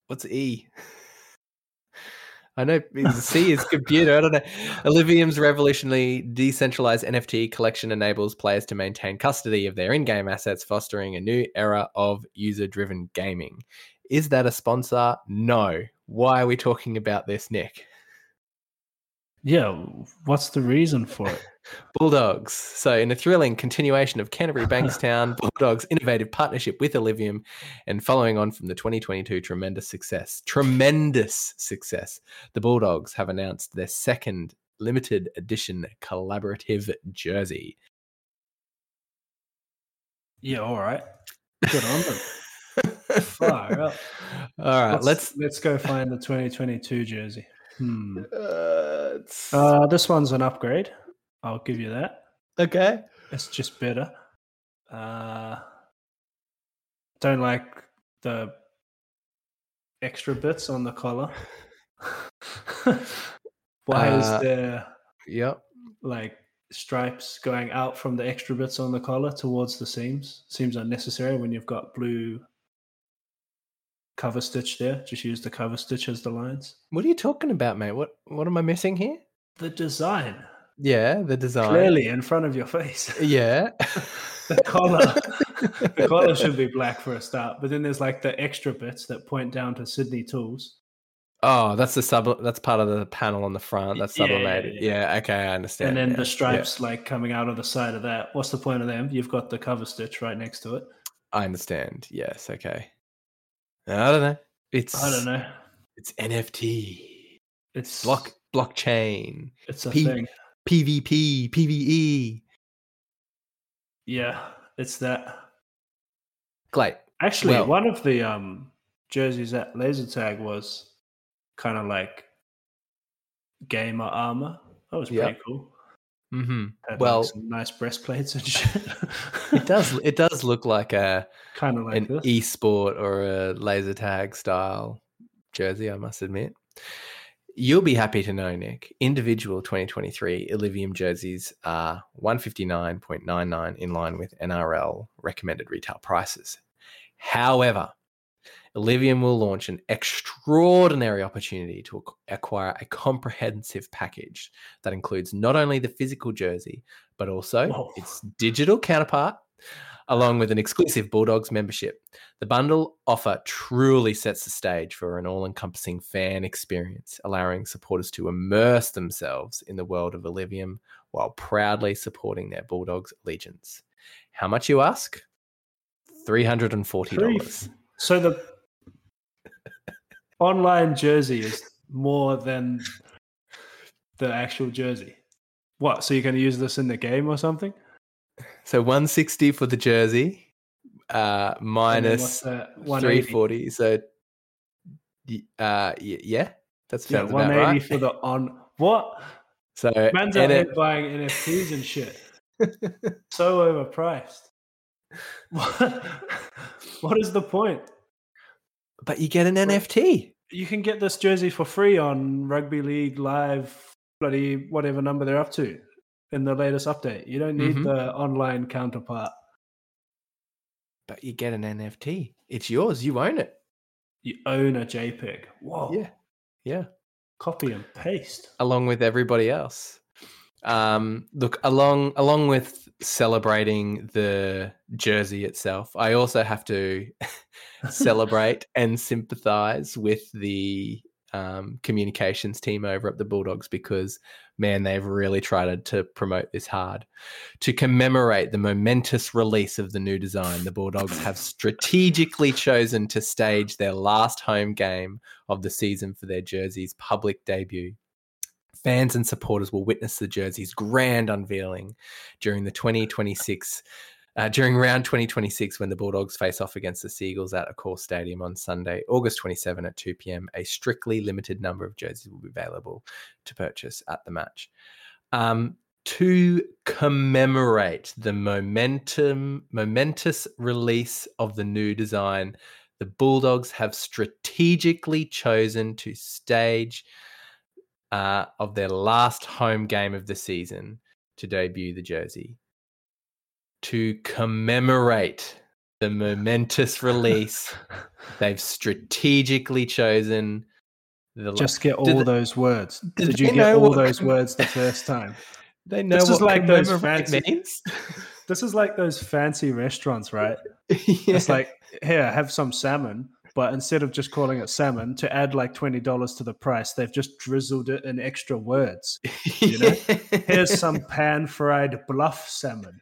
What's E? I know C is computer. I don't know. Illuvium's revolutionary decentralized NFT collection enables players to maintain custody of their in game assets, fostering a new era of user driven gaming. Is that a sponsor? No. Why are we talking about this, Nick? Yeah, what's the reason for it? Bulldogs. So, in a thrilling continuation of Canterbury Bankstown, Bulldogs' innovative partnership with Illuvium, and following on from the 2022 tremendous success, tremendous success, the Bulldogs have announced their second limited edition collaborative jersey. Yeah, all right. Good on them. Far out. All right, let's. let's go find the 2022 jersey. Hmm. Uh, Uh, this one's an upgrade. I'll give you that. okay. It's just better. Uh, don't like the extra bits on the collar. Why Uh, is there Yep. like stripes going out from the extra bits on the collar towards the seams? Seems unnecessary when you've got blue cover stitch there. Just use the cover stitch as the lines. What are you talking about, mate? What What am I missing here? The design Yeah, the design. clearly in front of your face. Yeah. the collar. the collar should be black for a start, but then there's like the extra bits that point down to Sydney Tools. Oh, that's the sub. That's part of the panel on the front. That's Yeah, yeah, sublimated. yeah. Yeah. okay, I understand. and then now. the Yeah. stripes like coming out of the side of that. What's the point of them? You've got the cover stitch right next to it. I understand. Yes. Okay. I don't know. It's. I don't know. It's NFT. It's Block blockchain. It's a P- thing. PvP, PvE. Yeah, it's that. Great. Actually, Well- one of the um jerseys at laser tag was kind of like gamer armor. That was pretty Yep. cool. Hmm Well- some nice breastplates and shit. It does. It does look like a kind of like an this. e-sport or a laser tag style jersey. I must admit. You'll be happy to know, Nick. Individual 2023 Illuvium jerseys are 159.99 in line with NRL recommended retail prices. However, Illuvium will launch an extraordinary opportunity to acquire a comprehensive package that includes not only the physical jersey, but also Whoa. its digital counterpart, along with an exclusive Bulldogs membership. The bundle offer truly sets the stage for an all encompassing fan experience, allowing supporters to immerse themselves in the world of Illuvium while proudly supporting their Bulldogs allegiance. How much you ask? $340. So the online jersey is more than the actual jersey. What? So you're going to use this in the game or something? So 160 for the jersey, uh, And then what's minus that? 180. 340. So, uh, yeah, that's Yeah, sounds about 180 right. for the on. What? So, Man's out here buying NFTs and shit. so overpriced. What? what is the point? but you get an NFT. You can get this jersey for free on Rugby League Live, bloody whatever number they're up to in the latest update. You don't need Mhm. the online counterpart. But you get an NFT. It's yours. You own it. You own a JPEG. Whoa. Yeah. Yeah. Copy and paste. Along with everybody else. Um, look, along along with celebrating the jersey itself, I also have to celebrate and sympathize with the um, communications team over at the Bulldogs because, man, they've really tried to promote this hard. To commemorate the momentous release of the new design, the Bulldogs have strategically chosen to stage their last home game of the season for their jersey's public debut. Fans and supporters will witness the jersey's grand unveiling during the 2026 uh, during round 2026, when the Bulldogs face off against the Seagulls at Accor Stadium on Sunday, August 27 at 2 p.m., a strictly limited number of jerseys will be available to purchase at the match. Um, to commemorate the momentum, momentous release of the new design, the Bulldogs have strategically chosen to stage uh, of their last home game of the season to debut the jersey to commemorate the momentous release, they've strategically chosen the. Just get all Did they- those words. did Did, you get all what those words the first time? they know this what is like those commemorate fancy- means. This is like those fancy restaurants, right? Yeah. It's like, here, have some salmon. But instead of just calling it salmon, to add like $20 to the price, they've just drizzled it in extra words. you know? Here's some pan fried bluff salmon.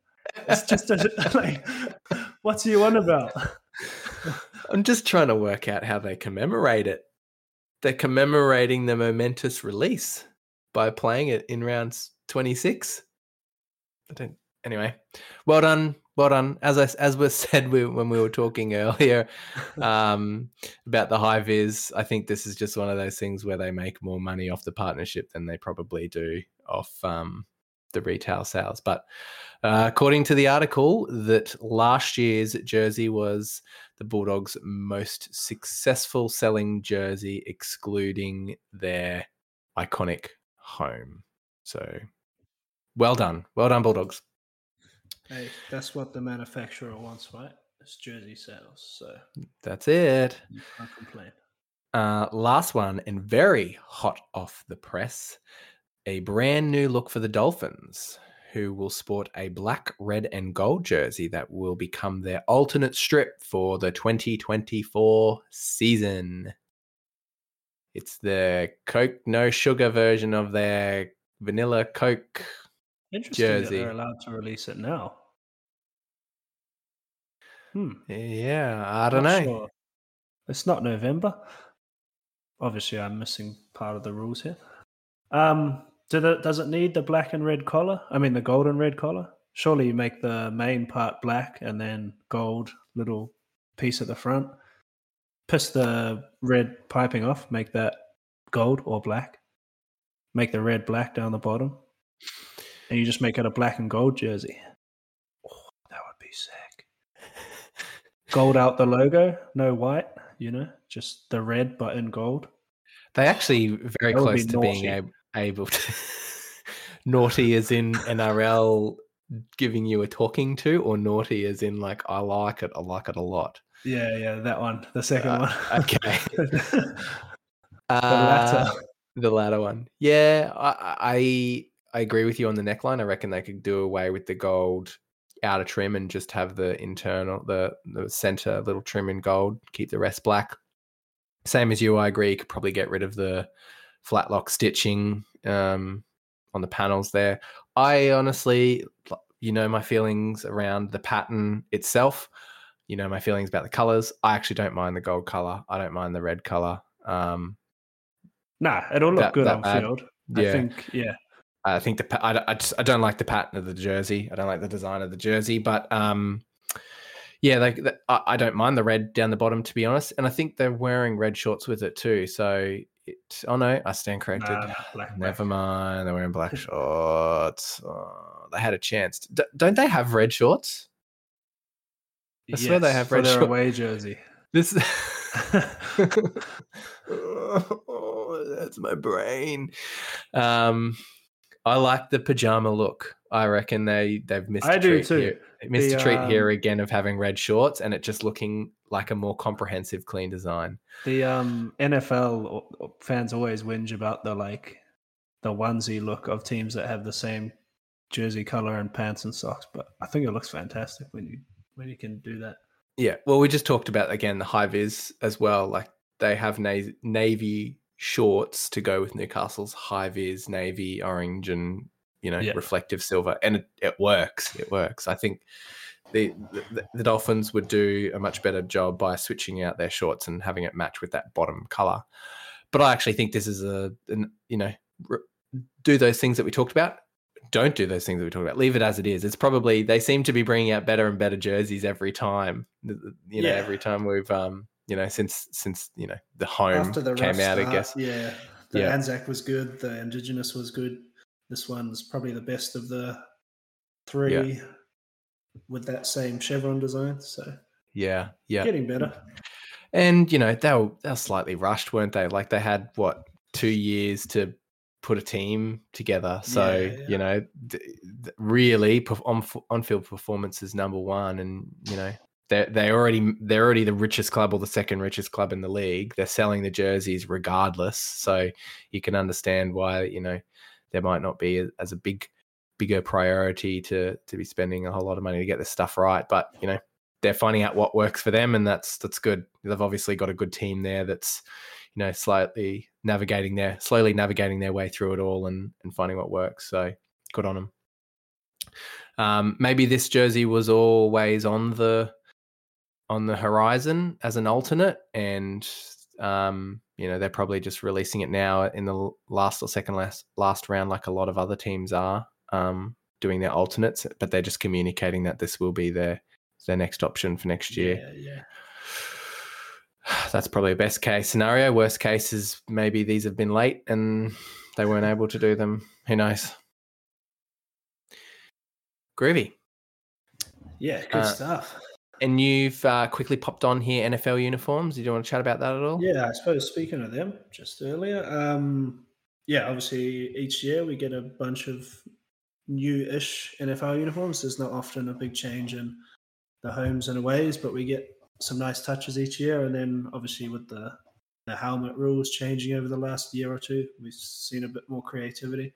It's just a, like, what's he on about? I'm just trying to work out how they commemorate it. They're commemorating the momentous release by playing it in rounds 26. I don't. Anyway, well done, done. As I as was said we, when we were talking earlier um, about the high vis, I think this is just one of those things where they make more money off the partnership than they probably do off um, the retail sales. But uh, according to the article, that last year's jersey was the Bulldogs' most successful selling jersey, excluding their iconic home. So, well done, well done, Bulldogs. Hey, that's what the manufacturer wants, right? It's jersey sales, so That's it. you can't complain. Uh, last one, and very hot off the press, a brand new look for the Dolphins, who will sport a black, red, and gold jersey that will become their alternate strip for the 2024 season. It's the Coke no sugar version of their vanilla Coke. Interesting that Jersey. they're allowed to release it now. Hmm. Yeah, I don't not know. sure. It's not November. obviously I'm missing part of the rules here. Um, do the, does it need the black and red collar? I mean, the gold and red collar. Surely you make the main part black and then gold little piece at the front. Piss the red piping off. Make that gold or black. Make the red black down the bottom, and you just make it a black and gold jersey. Oh, that would be sick. Gold out the logo, no white. You know, just the red but in gold. They actually very That close be to being ab- able to. naughty as in NRL giving you a talking to, or naughty as in like I like it, I like it a lot. Yeah, yeah, that one, the second Uh, one. okay. the Uh, latter. The latter one. Yeah, I, I I agree with you on the neckline. I reckon they could do away with the gold outer trim and just have the internal, the the center little trim in gold. Keep the rest black. Same as you, I agree. You could probably get rid of the flat lock stitching um, on the panels there. I honestly, you know, my feelings around the pattern itself. You know, my feelings about the colors. I actually don't mind the gold color. I don't mind the red color. Um, Nah, it'll look That- good that on bad. field. yeah. I think, yeah. I think the I, I just I don't like the pattern of the jersey. I don't like the design of the jersey, but um, yeah, like I, I don't mind the red down the bottom to be honest, and I think they're wearing red shorts with it too. So it, oh no, I stand corrected. Nah, nah, black, Never black. mind, they're wearing black shorts. Oh, they had a chance. D- don't they have red shorts? I swear they have for red their short- away jersey. This. oh, that's my brain. Um, I like the pajama look. I reckon they they've missed. I do treat too. Here. Missed The, a treat here um, again of having red shorts and it just looking like a more comprehensive, clean design. The um, NFL fans always whinge about the like the onesie look of teams that have the same jersey color and pants and socks, but I think it looks fantastic when you when you can do that. Yeah. Well, we just talked about again the high vis as well. Like they have navy shorts to go with Newcastle's high vis navy orange and you know Yeah. reflective silver, and it, it works. It works. I think the, the the Dolphins would do a much better job by switching out their shorts and having it match with that bottom color. But I actually think this is a an, you know r- do those things that we talked about. Don't do those things that we talked about. Leave it as it is. It's probably they seem to be bringing out better and better jerseys every time. You know, Yeah. every time we've um you know since since you know the home After the came out. I guess yeah, the Yeah. Anzac was good. The Indigenous was good. This one's probably the best of the three with that same chevron design. So yeah, yeah. getting better. And you know they were they were slightly rushed, weren't they? Like they had what two years to put a team together. So Yeah, yeah. you know, d- d- really on on field performance is number one, and you know they they already they're already the richest club or the second richest club in the league. They're selling the jerseys regardless, so you can understand why you know there might not be as a big bigger priority to to be spending a whole lot of money to get this stuff right. But you know they're finding out what works for them, and that's that's good. They've obviously got a good team there that's you know slightly navigating their slowly navigating their way through it all and and finding what works. So good on them. Um, maybe this jersey was always on the on the horizon as an alternate, and um, you know they're probably just releasing it now in the last or second last last round, like a lot of other teams are um, doing their alternates. But they're just communicating that this will be their their next option for next year. Yeah, yeah. That's probably a best case scenario. Worst case is maybe these have been late and they weren't able to do them. Who knows? Groovy. Yeah, good Uh, stuff. And you've uh, quickly popped on here NFL uniforms. Do you want to chat about that at all? Yeah, I suppose speaking of them just earlier, um, yeah, obviously each year we get a bunch of new-ish NFL uniforms. There's not often a big change in the homes and aways, but we get some nice touches each year. And then obviously with the the helmet rules changing over the last year or two, we've seen a bit more creativity.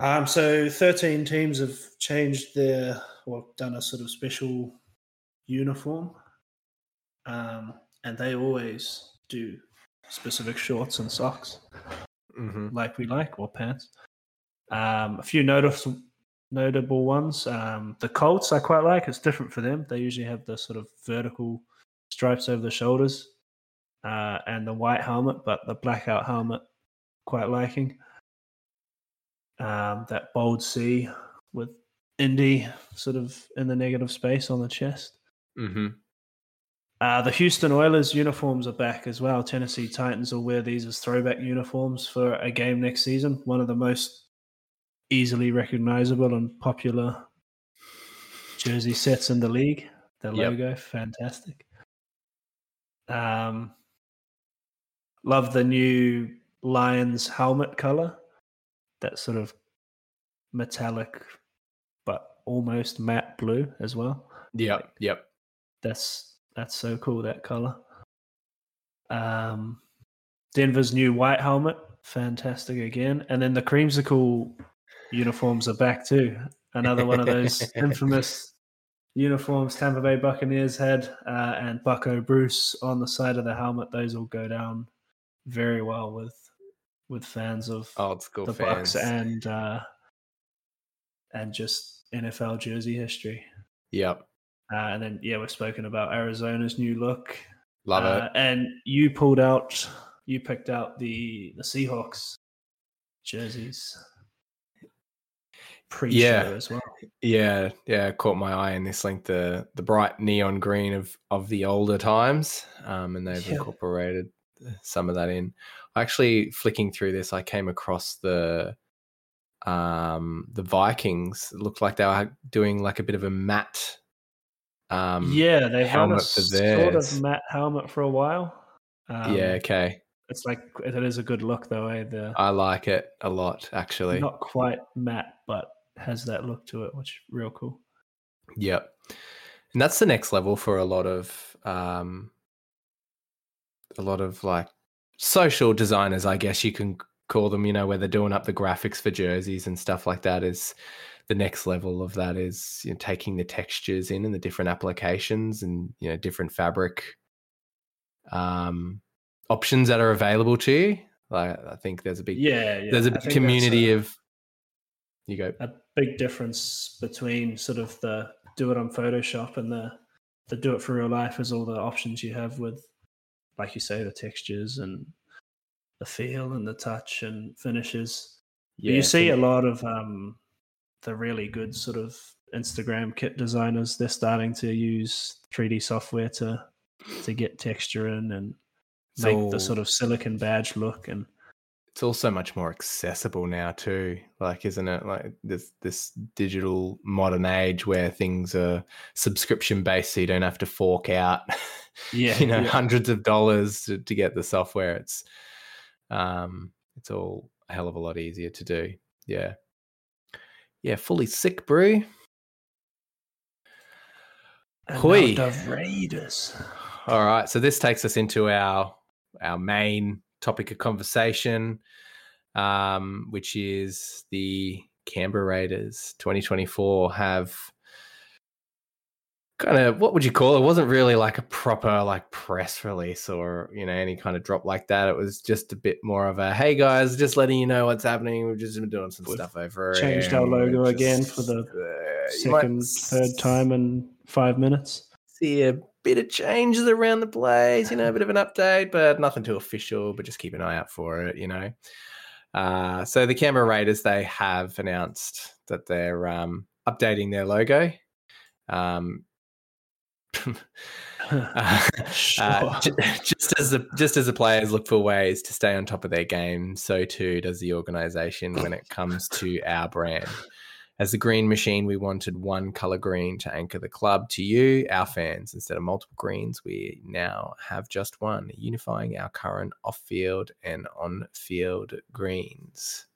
Um, so 13 teams have changed their or done a sort of special uniform um, and they always do specific shorts and socks Mm-hmm. like we like or pants. Um, a few notice, notable ones. Um, the Colts I quite like. It's different for them. They usually have the sort of vertical stripes over the shoulders. uh, and the white helmet, but the blackout helmet quite liking. Um, that bold C with Indy sort of in the negative space on the chest. Mm-hmm. Uh, the Houston Oilers uniforms are back as well. Tennessee Titans will wear these as throwback uniforms for a game next season. One of the most easily recognizable and popular jersey sets in the league. The Yep. logo, fantastic. Um, love the new Lions helmet color. That sort of metallic, but almost matte blue as well. Yep. Yep. That's that's so cool that color. Um, Denver's new white helmet, fantastic again, and then the creamsicle uniforms are back too. Another one of those infamous uniforms Tampa Bay Buccaneers had, uh, and Bucko Bruce on the side of the helmet. Those will go down very well with with fans of Old school the fans. Bucks and uh, and just NFL jersey history. Yep. Uh, and then yeah, we've spoken about Arizona's new look. Love Uh, it. And you pulled out, you picked out the the Seahawks jerseys pre-show Yeah. as well. Yeah, yeah, caught my eye in this link the the bright neon green of of the older times, um, and they've Yeah. incorporated some of that in. Actually, flicking through this, I came across the um the Vikings. It looked like they were doing like a bit of a matte. Um, yeah, they had a sort of matte helmet for a while. Um, yeah, okay, it's like it is a good look though. Eh? The I like it a lot actually. not quite matte, but has that look to it, which real cool. Yep. And that's the next level for a lot of um a lot of like social designers, I guess you can call them, you know, where they're doing up the graphics for jerseys and stuff like that is the next level of that is you know, taking the textures in and the different applications and you know different fabric um options that are available to you. Like I think there's a big Yeah, yeah. there's a big community that's of you go a, a big difference between sort of the do it on Photoshop and the the do it for real life is all the options you have with, like you say, the textures and the feel and the touch and finishes. But you see a lot of um, the really good sort of Instagram kit designers. They're starting to use 3D software to to get texture in and make all- the sort of silicon badge look. And it's also much more accessible now too like isn't it like this this digital modern age where things are subscription based so you don't have to fork out yeah, you know yeah. hundreds of dollars to, to get the software it's um it's all a hell of a lot easier to do yeah yeah fully sick brew Hui. Raiders. All right, so this takes us into our our main topic of conversation, um, which is the Canberra Raiders 2024 have kind of what would you call it? It wasn't really like a proper like press release or you know any kind of drop like that. It was just a bit more of a hey guys, just letting you know what's happening. We've just been doing some We've stuff over. changed our logo again for the uh, you might Second, third time in five minutes. See a bit of changes around the place, you know, a bit of an update, but nothing too official. But just keep an eye out for it, you know. Uh, so the Canberra Raiders they have announced that they're um, updating their logo. Um, uh, uh, just as the just as the players look for ways to stay on top of their game, so too does the organization when it comes to our brand. As the green machine, we wanted one color green to anchor the club to you, our fans. Instead of multiple greens, we now have just one, unifying our current off field and on field greens.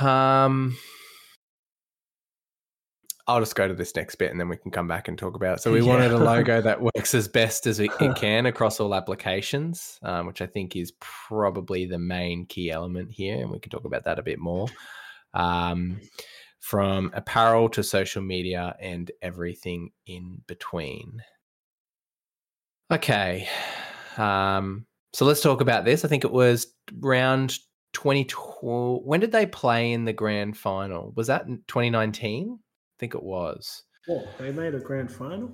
Um, I'll just go to this next bit and then we can come back and talk about it. So, we Yeah. wanted a logo that works as best as it can across all applications, um, which I think is probably the main key element here. And we can talk about that a bit more um, from apparel to social media and everything in between. Okay. Um, so let's talk about this. I think it was round 2012. When did they play in the grand final? Was that 2019? I think it was. What, they made a grand final?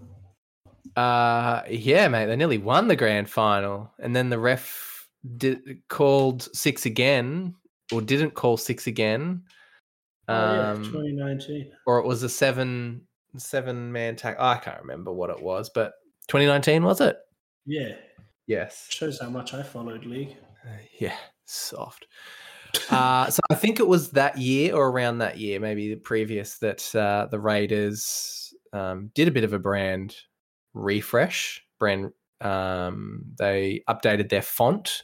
Uh, yeah, mate, they nearly won the grand final, and then the ref did, called six again, or didn't call six again. Oh, yeah, Um, 2019. or it was a seven seven man tag. I can't remember what it was, but 2019 was it? Yeah, Yes. shows how much I followed league. Yeah, soft. Uh, so I think it was that year or around that year, maybe the previous, that uh, the Raiders um, did a bit of a brand refresh. Brand, um, they updated their font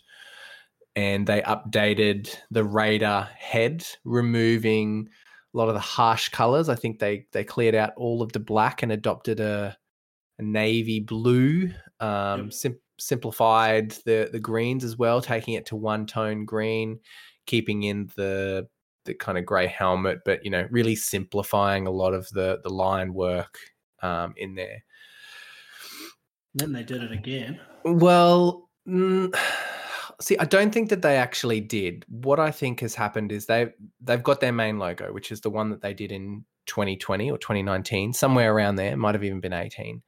and they updated the radar head, removing a lot of the harsh colors. I think they they cleared out all of the black and adopted a, a navy blue. Um, Yep. sim- simplified the the greens as well, taking it to one tone green, keeping in the the kind of grey helmet, but you know, really simplifying a lot of the the line work um, in there. Then they did it again. Well, mm, see, I don't think that they actually did. What I think has happened is they they've got their main logo, which is the one that they did in 2020 or 2019, somewhere around there. It might have even been 18.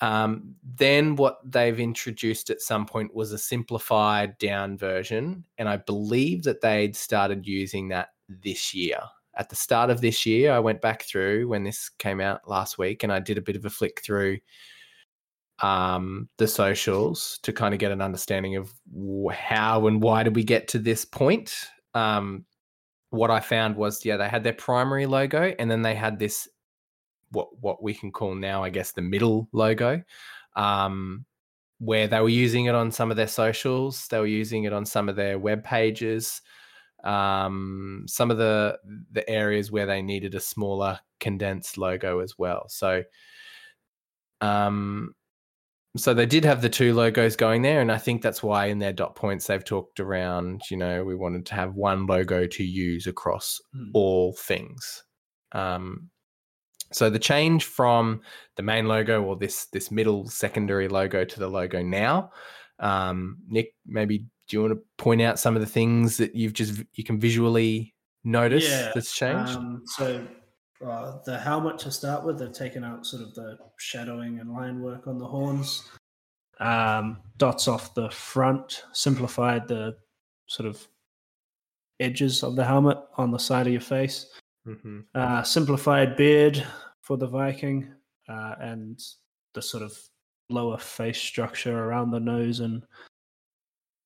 Um, then what they've introduced at some point was a simplified down version, and I believe that they'd started using that this year. At the start of this year, I went back through when this came out last week, and I did a bit of a flick through um, the socials to kind of get an understanding of how and why did we get to this point. Um, what I found was, yeah, they had their primary logo, and then they had this what what we can call now, I guess, the middle logo, um, where they were using it on some of their socials, they were using it on some of their web pages, um, some of the the areas where they needed a smaller condensed logo as well. So, um, so they did have the two logos going there, and I think that's why in their dot points they've talked around. You know, we wanted to have one logo to use across Hmm. all things. Um, so the change from the main logo or this this middle secondary logo to the logo now, um, Nick, maybe do you want to point out some of the things that you've just you can visually notice Yeah, that's changed? Um, so uh, the helmet to start with, they've taken out sort of the shadowing and line work on the horns. Um, dots off the front, simplified the sort of edges of the helmet on the side of your face. Mhm. Uh, simplified beard for the Viking, uh, and the sort of lower face structure around the nose and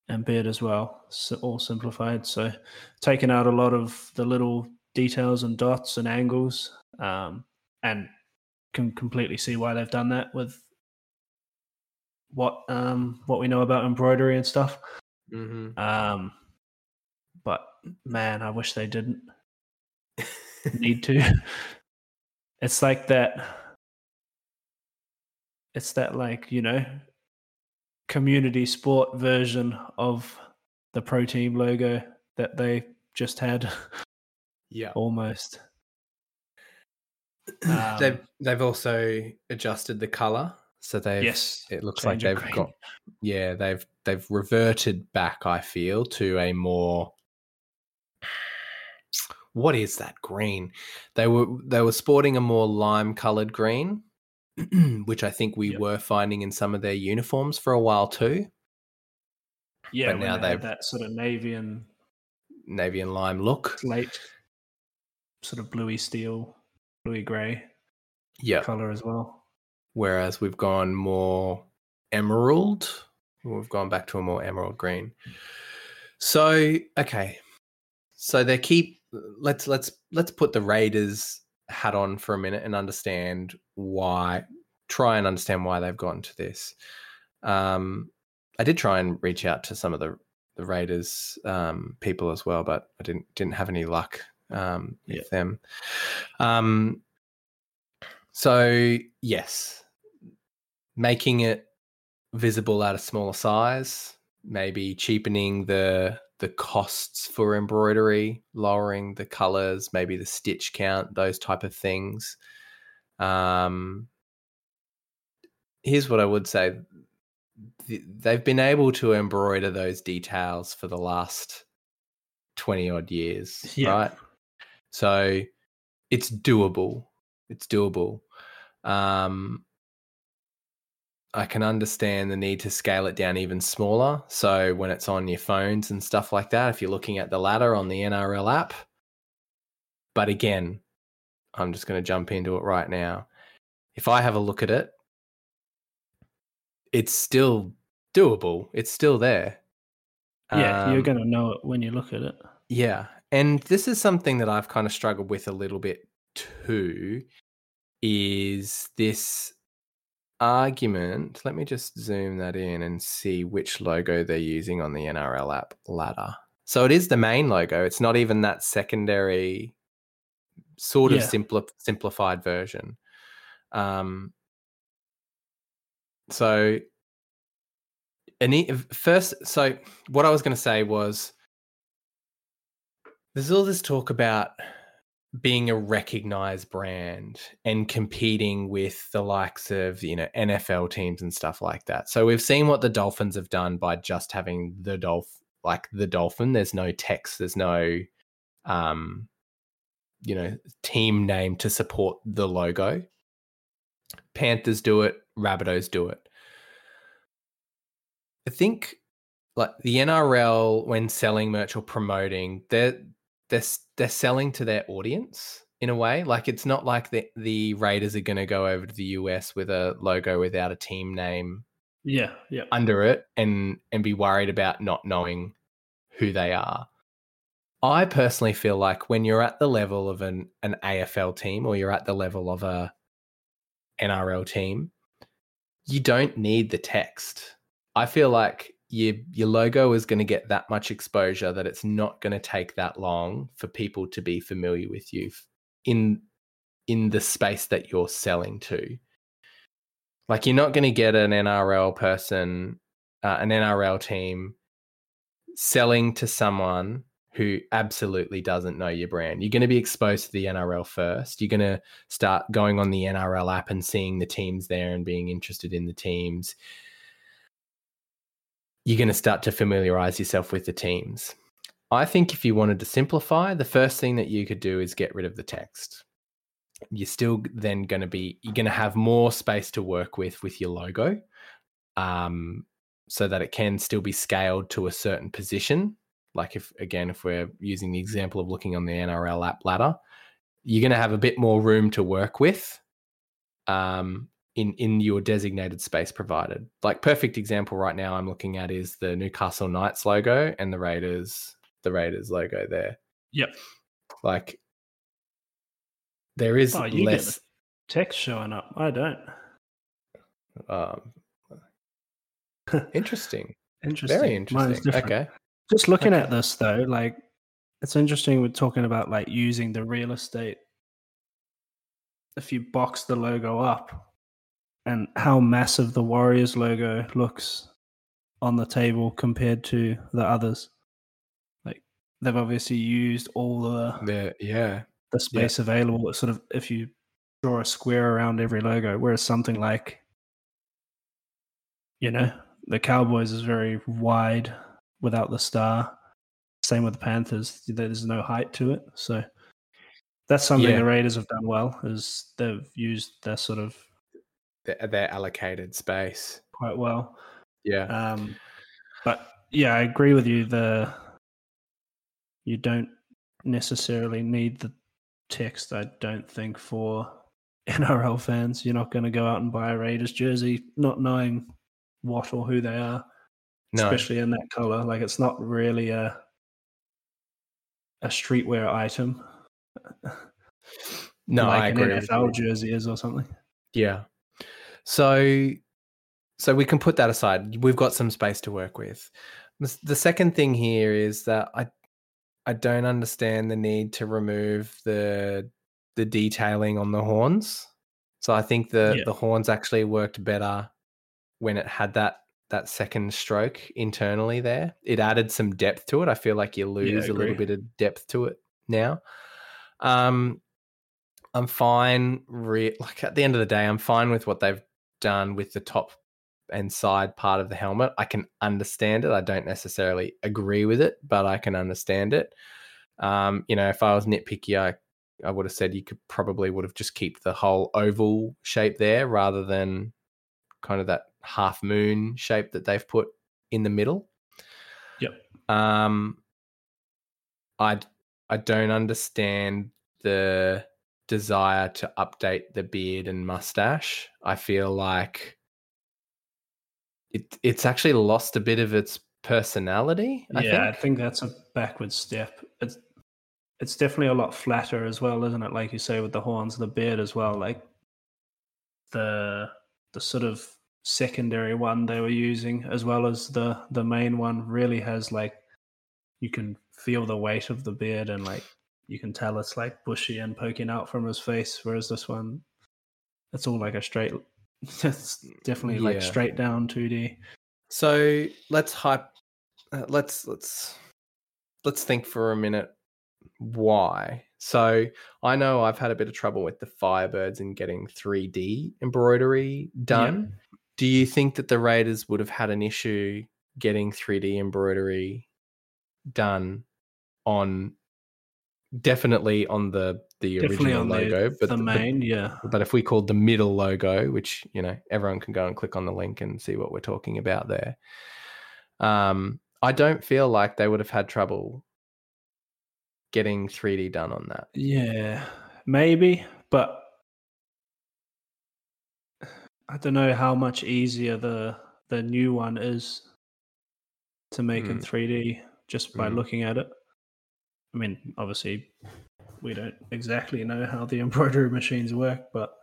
and beard as well. So all simplified. So taking out a lot of the little details and dots and angles, um, and can completely see why they've done that with what um, what we know about embroidery and stuff. Mhm. Um, but man, I wish they didn't need to. it's like that. It's that like you know, community sport version of the pro team logo that they just had yeah. almost. they've Um, they've also adjusted the color, so they've yes, it looks like they've got yeah they've they've reverted back. I feel to a more what is that green? They were they were sporting a more lime colored green, which I think we Yep. were finding in some of their uniforms for a while too. yeah. but now they they've- that sort of navy and Navy and lime look. slate, sort of bluey steel, bluey grey Yeah. color as well. Whereas we've gone more emerald. We've gone back to a more emerald green. So okay, so they keep. Let's let's let's put the Raiders hat on for a minute and understand why. Try and understand why they've gone to this. Um, I did try and reach out to some of the the Raiders um, people as well, but I didn't didn't have any luck um, with Yeah. them. Um, so yes, making it visible at a smaller size, maybe cheapening the the costs for embroidery, lowering the colors, maybe the stitch count, those type of things. Um, here's what I would say: they've been able to embroider those details for the last twenty odd years, Yeah. right? So it's doable. It's doable. Um, I can understand the need to scale it down even smaller. So when it's on your phones and stuff like that, if you're looking at the ladder on the NRL app. But again, I'm just going to jump into it right now. If I have a look at it, it's still doable. It's still there. Yeah, you're Um, going to know it when you look at it. Yeah. And this is something that I've kind of struggled with a little bit too is this argument. Let me just zoom that in and see which logo they're using on the NRL app ladder. So it is the main logo. It's not even that secondary sort of Yeah. simpli- simplified version. Um so any first so what I was going to say was there's all this talk about being a recognized brand and competing with the likes of you know NFL teams and stuff like that. So we've seen what the Dolphins have done by just having the Dolph like the Dolphin. There's no text. There's no um you know team name to support the logo. Panthers do it. Rabbitohs do it. I think like the NRL when selling merch or promoting, they're they're they're selling to their audience in a way. Like it's not like the the Raiders are going to go over to the US with a logo without a team name Yeah, yeah. under it and and be worried about not knowing who they are. I personally feel like when you're at the level of an an AFL team or you're at the level of a NRL team, you don't need the text. I feel like your your logo is going to get that much exposure that it's not going to take that long for people to be familiar with you in in the space that you're selling to. Like you're not going to get an NRL person, uh, an NRL team selling to someone who absolutely doesn't know your brand. You're going to be exposed to the NRL first. You're going to start going on the NRL app and seeing the teams there and being interested in the teams. You're going to start to familiarize yourself with the teams. I think if you wanted to simplify, the first thing that you could do is get rid of the text. You're still then going to be you're going to have more space to work with with your logo, um, so that it can still be scaled to a certain position. Like if again, if we're using the example of looking on the NRL app ladder, you're going to have a bit more room to work with um, in in your designated space provided. Like perfect example right now, I'm looking at is the Newcastle Knights logo and the Raiders the Raiders logo there. Yep. Like there is Oh, you get less. the text showing up. I don't. Um, interesting. Interesting. Very interesting. Okay. Just looking at this though, like it's interesting we're talking about like using the real estate. If you box the logo up and how massive the Warriors logo looks on the table compared to the others. Like they've obviously used all the The, yeah. the space available. It's sort of if you draw a square around every logo, whereas something like you know, the Cowboys is very wide without the star. Same with the Panthers. There's no height to it. So that's something Yeah. the Raiders have done well, is they've used their sort of Their, their allocated space. quite well. Yeah. Um, but yeah, I agree with you. The you don't necessarily need the text. I don't think for NRL fans, you're not going to go out and buy a Raiders jersey, not knowing what or who they are, no. especially in that color. Like it's not really a a streetwear item. No, like I agree. with NFL jersey is or something. Yeah. So so we can put that aside. We've got some space to work with. The second thing here is that I I don't understand the need to remove the the detailing on the horns. So I think the Yeah. the horns actually worked better when it had that that second stroke internally there. It added some depth to it. I feel like you lose a little bit of depth to it now. Um I'm fine. Re- like at the end of the day, I'm fine with what they've done with the top and side part of the helmet. I can understand it. I don't necessarily agree with it, but I can understand it. Um, you know, if I was nitpicky, I I would have said you could probably would have just keep the whole oval shape there rather than kind of that half moon shape that they've put in the middle. Yep. Um, I I don't understand the desire to update the beard and mustache. I feel like it it's actually lost a bit of its personality. I yeah, think. I think that's a backward step. It's it's definitely a lot flatter as well, isn't it? Like you say with the horns and the beard as well. Like the the sort of secondary one they were using as well as the the main one really has like you can feel the weight of the beard and like you can tell it's like bushy and poking out from his face whereas this one it's all like a straight it's definitely like straight down 2d So let's hype. Uh, let's let's let's think for a minute. Why? So I know I've had a bit of trouble with the Firebirds in getting 3D embroidery done. Do you think that the Raiders would have had an issue getting 3D embroidery done on definitely on the the definitely original logo, the, but the but- main yeah but if we called the middle logo, which you know everyone can go and click on the link and see what we're talking about there, um, I don't feel like they would have had trouble getting 3D done on that. Yeah, maybe, but I don't know how much easier the the new one is to make in Mm. 3D just by Mm. looking at it. I mean, obviously, we don't exactly know how the embroidery machines work, but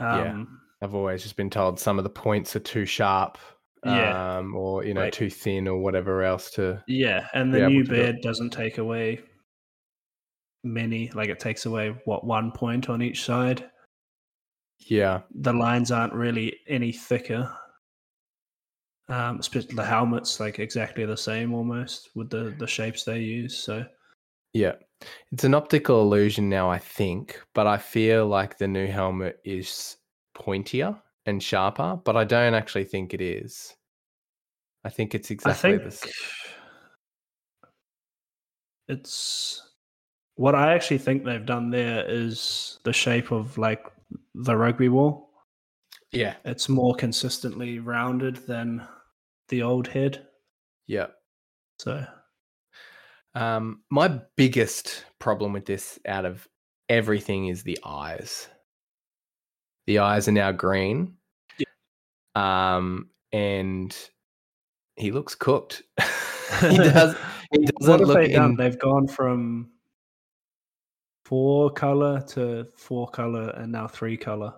Yeah. um, I've always just been told some of the points are too sharp, Yeah. um, or you know Like- too thin or whatever else to. yeah, and the new to do bed doesn't take away many. Like it takes away what one point on each side. Yeah, the lines aren't really any thicker. Um, especially the helmets like exactly the same almost with the the shapes they use. So yeah, it's an optical illusion now, I think, but I feel like the new helmet is pointier and sharper, but I don't actually think it is. I think it's exactly I the think s- it's what I actually think they've done there is the shape of like the rugby ball. Yeah, It's more consistently rounded than the old head. yeah. So Um, my biggest problem with this out of everything is the eyes. The eyes are now green. Yeah. Um, and he looks cooked. he does. He doesn't have look they done? in. They've gone from four color to four color and now three color.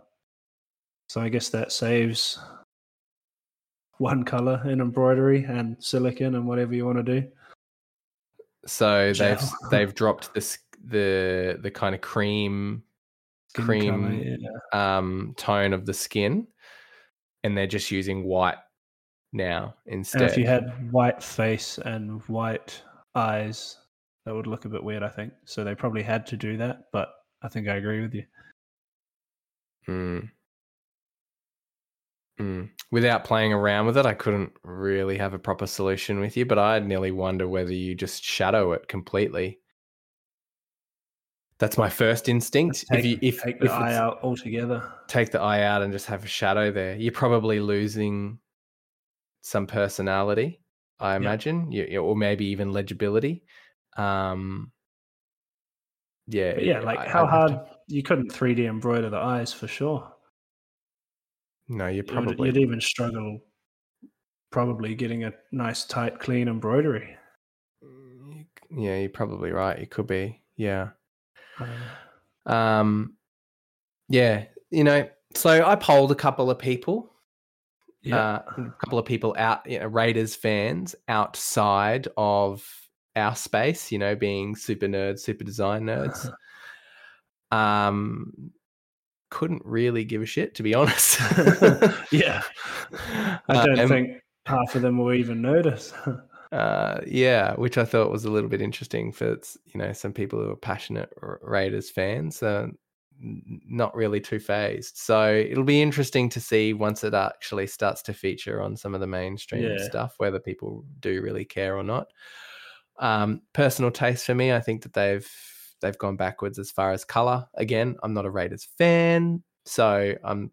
So I guess that saves one color in embroidery and silicone and whatever you want to do. So they've Gel. they've dropped this the the kind of cream Skin cream colour, yeah. um tone of the skin, and they're just using white now And instead. if you had white face and white eyes, that would look a bit weird, I think. So they probably had to do that, but I think I agree with you. Mm. Mm. Without playing around with it, I couldn't really have a proper solution with you, but I nearly wonder whether you just shadow it completely. That's my first instinct. Take, if you if, take the if eye out altogether. take the eye out and just have a shadow there, you're probably losing some personality, I imagine, you- or maybe even legibility. Um, yeah, But yeah, like I- how have to- hard you couldn't 3D embroider the eyes for sure. No, you You would- probably you'd even struggle probably getting a nice tight clean embroidery Mm, Yeah, you're probably right. It could be. Yeah. Uh, Um yeah, you know, so I polled a couple of people, yeah uh, a couple of people out, you know, Raiders fans outside of our space, you know, being super nerds, super design nerds. um couldn't really give a shit to be honest. yeah i don't Um, think half of them will even notice uh, yeah, which I thought was a little bit interesting for you know some people who are passionate Raiders fans, uh, not really too phased. So it'll be interesting to see once it actually starts to feature on some of the mainstream Yeah. stuff whether people do really care or not. Um, personal taste for me, I think that they've they've gone backwards as far as color. Again, I'm not a Raiders fan, so I'm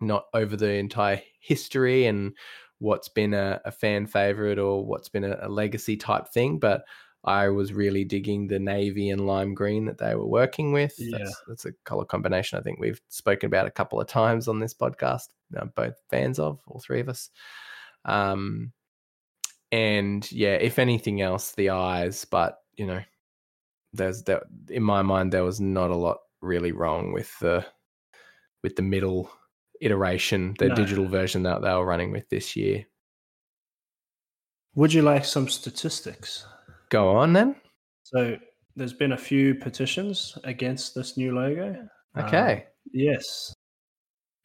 not over the entire history and what's been a, a fan favorite or what's been a, a legacy type thing, but I was really digging the navy and lime green that they were working with. Yeah. That's, that's a color combination I think we've spoken about a couple of times on this podcast. Uh, both fans of all three of us. Um, and yeah, if anything else, the eyes. But you know, there's that in my mind there was not a lot really wrong with the with the middle iteration, the No. digital version that they were running with this year. Would you like some statistics? Go on then. So there's been a few petitions against this new logo. Um, Okay. yes.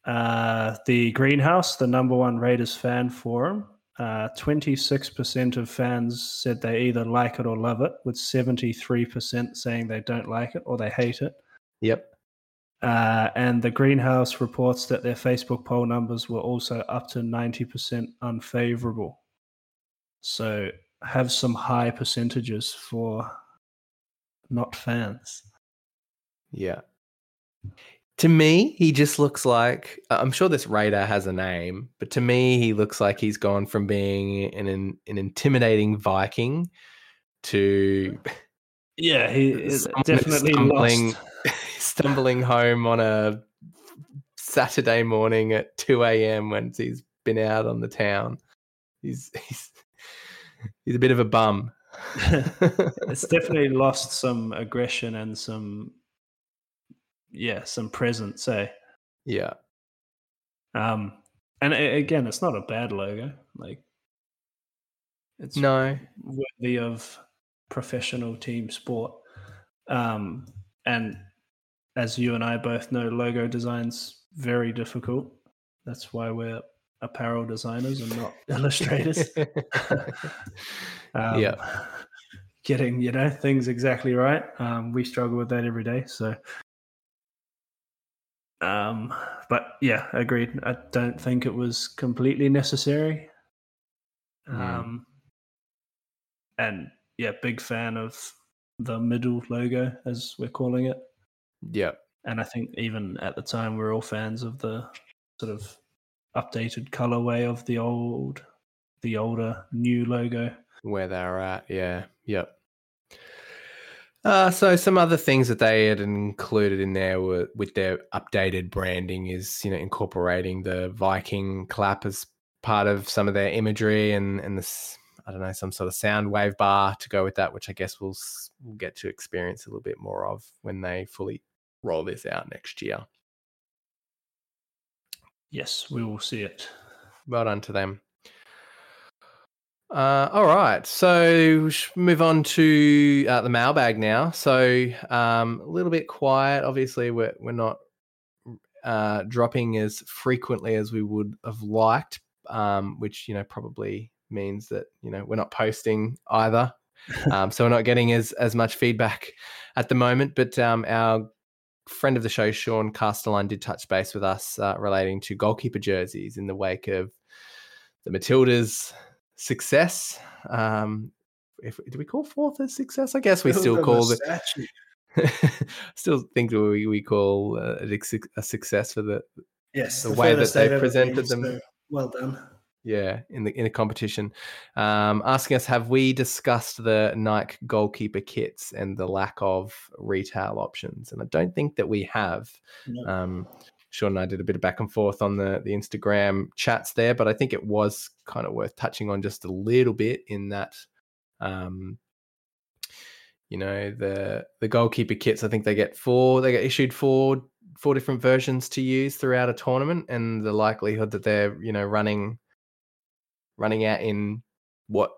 Uh, the Greenhouse, the number one Raiders fan forum, uh, 26% of fans said they either like it or love it, with 73% saying they don't like it or they hate it. Yep. Uh, and the Greenhouse reports that their Facebook poll numbers were also up to 90% unfavorable. So have some high percentages for not fans. Yeah. To me, he just looks like uh, I'm sure this raider has a name, but to me, he looks like he's gone from being an an, an intimidating Viking to Yeah, he is definitely stumbling, lost. stumbling home on a Saturday morning at 2 a.m. when he's been out on the town. He's he's he's a bit of a bum. it's definitely lost some aggression and some, yeah, some presence. Eh? yeah. Um, and again, it's not a bad logo. Like, it's No. worthy of professional team sport. Um, and as you and I both know, logo design's very difficult. That's why we're apparel designers and not illustrators. Um, Yeah. Getting, you know, things exactly right. Um, we struggle with that every day. So, um, but yeah, agreed. I don't think it was completely necessary. Mm. Um, and yeah, big fan of the middle logo, as we're calling it. yeah. And I think even at the time, we're all fans of the sort of updated colorway of the old, the older new logo. where they're at. Yeah. Yep. Uh, so some other things that they had included in there were with their updated branding is you know incorporating the Viking clap as part of some of their imagery and and this I don't know some sort of sound wave bar to go with that, which I guess we'll we'll get to experience a little bit more of when they fully roll this out next year. Yes, we will see it. Well done to them. Uh, all right, so we should move on to uh, the mailbag now. So um, a little bit quiet. Obviously, we're we're not uh, dropping as frequently as we would have liked, um, which you know probably means that you know we're not posting either. um, so we're not getting as as much feedback at the moment. But um, our friend of the show, Sean Castelline, did touch base with us uh, relating to goalkeeper jerseys in the wake of the Matildas' success. Um, if do we call fourth a success? I guess we still call it. still think that we, we call uh, it a success for the Yes, the way that they presented them. so well done. yeah in the in a competition um asking us have we discussed the nike goalkeeper kits and the lack of retail options and i don't think that we have No. um sean and i did a bit of back and forth on the the instagram chats there but i think it was kind of worth touching on just a little bit in that um you know the the goalkeeper kits i think they get four they get issued four four different versions to use throughout a tournament and the likelihood that they're you know running running out in what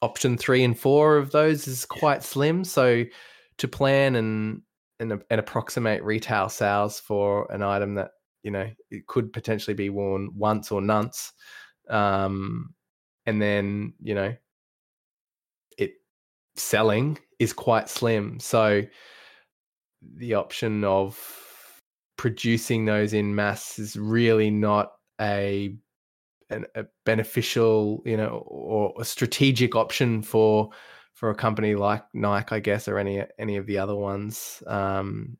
option three and four of those is quite slim. So to plan and and, and approximate retail sales for an item that you know it could potentially be worn once or nonce, um, and then you know it selling is quite slim. So the option of producing those in mass is really not a an, a beneficial, you know, or a strategic option for for a company like Nike, I guess, or any any of the other ones. Um,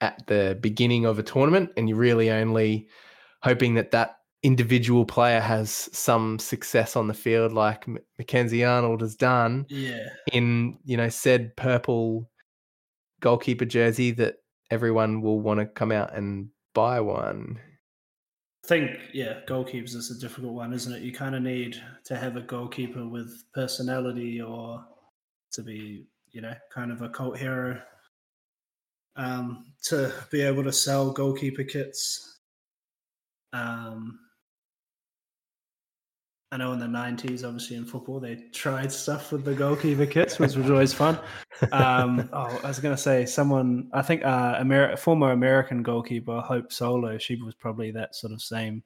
at the beginning of a tournament, and you're really only hoping that that individual player has some success on the field, like Mackenzie Arnold has done. Yeah. In you know said purple goalkeeper jersey that everyone will want to come out and buy one. I think, yeah, goalkeepers is a difficult one, isn't it? You kind of need to have a goalkeeper with personality or to be, you know, kind of a cult hero um, to be able to sell goalkeeper kits. Um, I know in the '90s, obviously in football, they tried stuff with the goalkeeper kits, which was always fun. Um, oh, I was going to say someone. I think uh, Ameri- former American goalkeeper Hope Solo. She was probably that sort of same,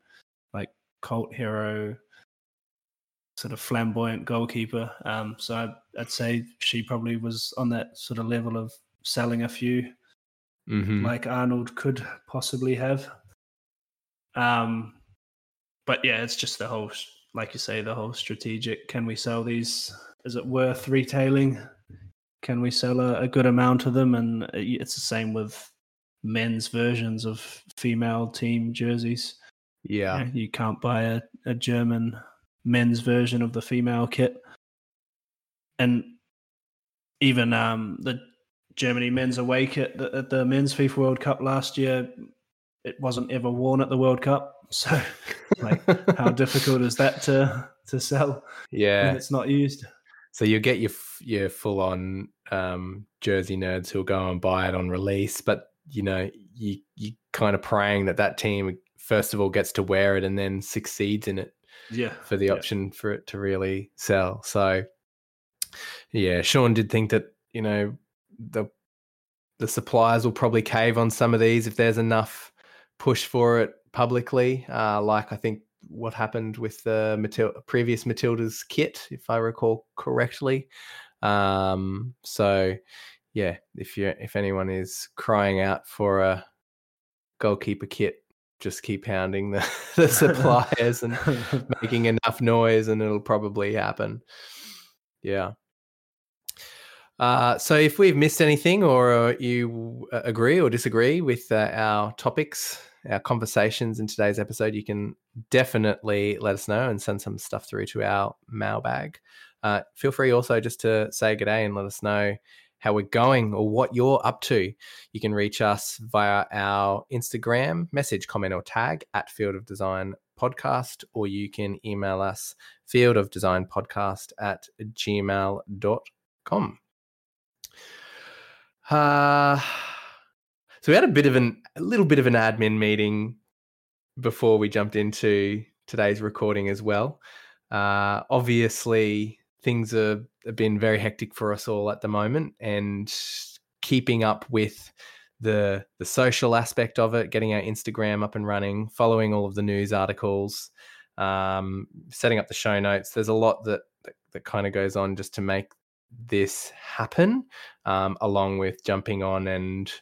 like cult hero, sort of flamboyant goalkeeper. Um, so I'd, I'd, say she probably was on that sort of level of selling a few, mm-hmm. like Arnold could possibly have. Um, but yeah, it's just the whole like you say, the whole strategic. Can we sell these? Is it worth retailing? Can we sell a, a good amount of them? And it's the same with men's versions of female team jerseys. Yeah, you, know, you can't buy a, a German men's version of the female kit, and even um, the Germany men's away kit at the men's FIFA World Cup last year, it wasn't ever worn at the World Cup. So, like, how difficult is that to to sell? Yeah, it's not used. So you get your your full on um, jersey nerds who'll go and buy it on release, but you know you you kind of praying that that team first of all gets to wear it and then succeeds in it. Yeah, for the option for it to really sell. So yeah, Sean did think that you know the the suppliers will probably cave on some of these if there's enough push for it publicly, uh, like I think what happened with the Matil- previous Matilda's kit, if I recall correctly. Um, so, yeah, if you if anyone is crying out for a goalkeeper kit, just keep pounding the, the suppliers and making enough noise, and it'll probably happen. Yeah. Uh, so, if we've missed anything, or you uh, agree or disagree with uh, our topics our conversations in today's episode, you can definitely let us know and send some stuff through to our mailbag. Uh, feel free also just to say good day and let us know how we're going or what you're up to. You can reach us via our Instagram message, comment, or tag at Field of Design Podcast, or you can email us field of design podcast at gmail.com. Uh, so we had a bit of an a little bit of an admin meeting before we jumped into today's recording as well. Uh, obviously, things are, have been very hectic for us all at the moment, and keeping up with the the social aspect of it, getting our Instagram up and running, following all of the news articles, um, setting up the show notes. There's a lot that that, that kind of goes on just to make this happen, um, along with jumping on and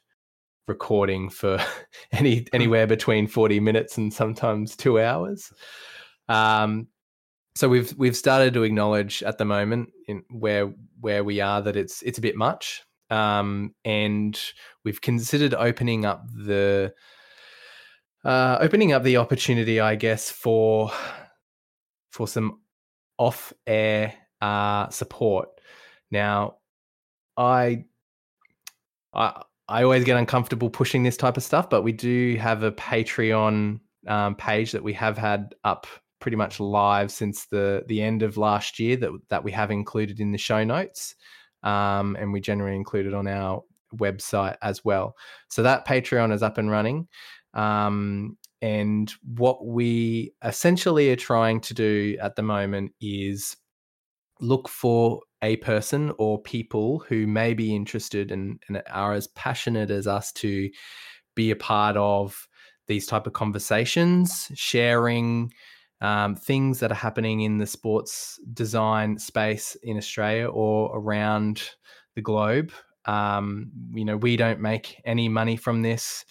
recording for any hmm. anywhere between 40 minutes and sometimes two hours. Um, so we've we've started to acknowledge at the moment in where where we are that it's it's a bit much, um, and we've considered opening up the uh, opening up the opportunity, I guess, for for some off air uh, support. Now, I I I always get uncomfortable pushing this type of stuff, but we do have a Patreon um, page that we have had up pretty much live since the the end of last year that that we have included in the show notes, um, and we generally include it on our website as well. So that Patreon is up and running. Um, and what we essentially are trying to do at the moment is look for a person or people who may be interested and, and are as passionate as us to be a part of these type of conversations, sharing um, things that are happening in the sports design space in Australia or around the globe. Um, you know, we don't make any money from this.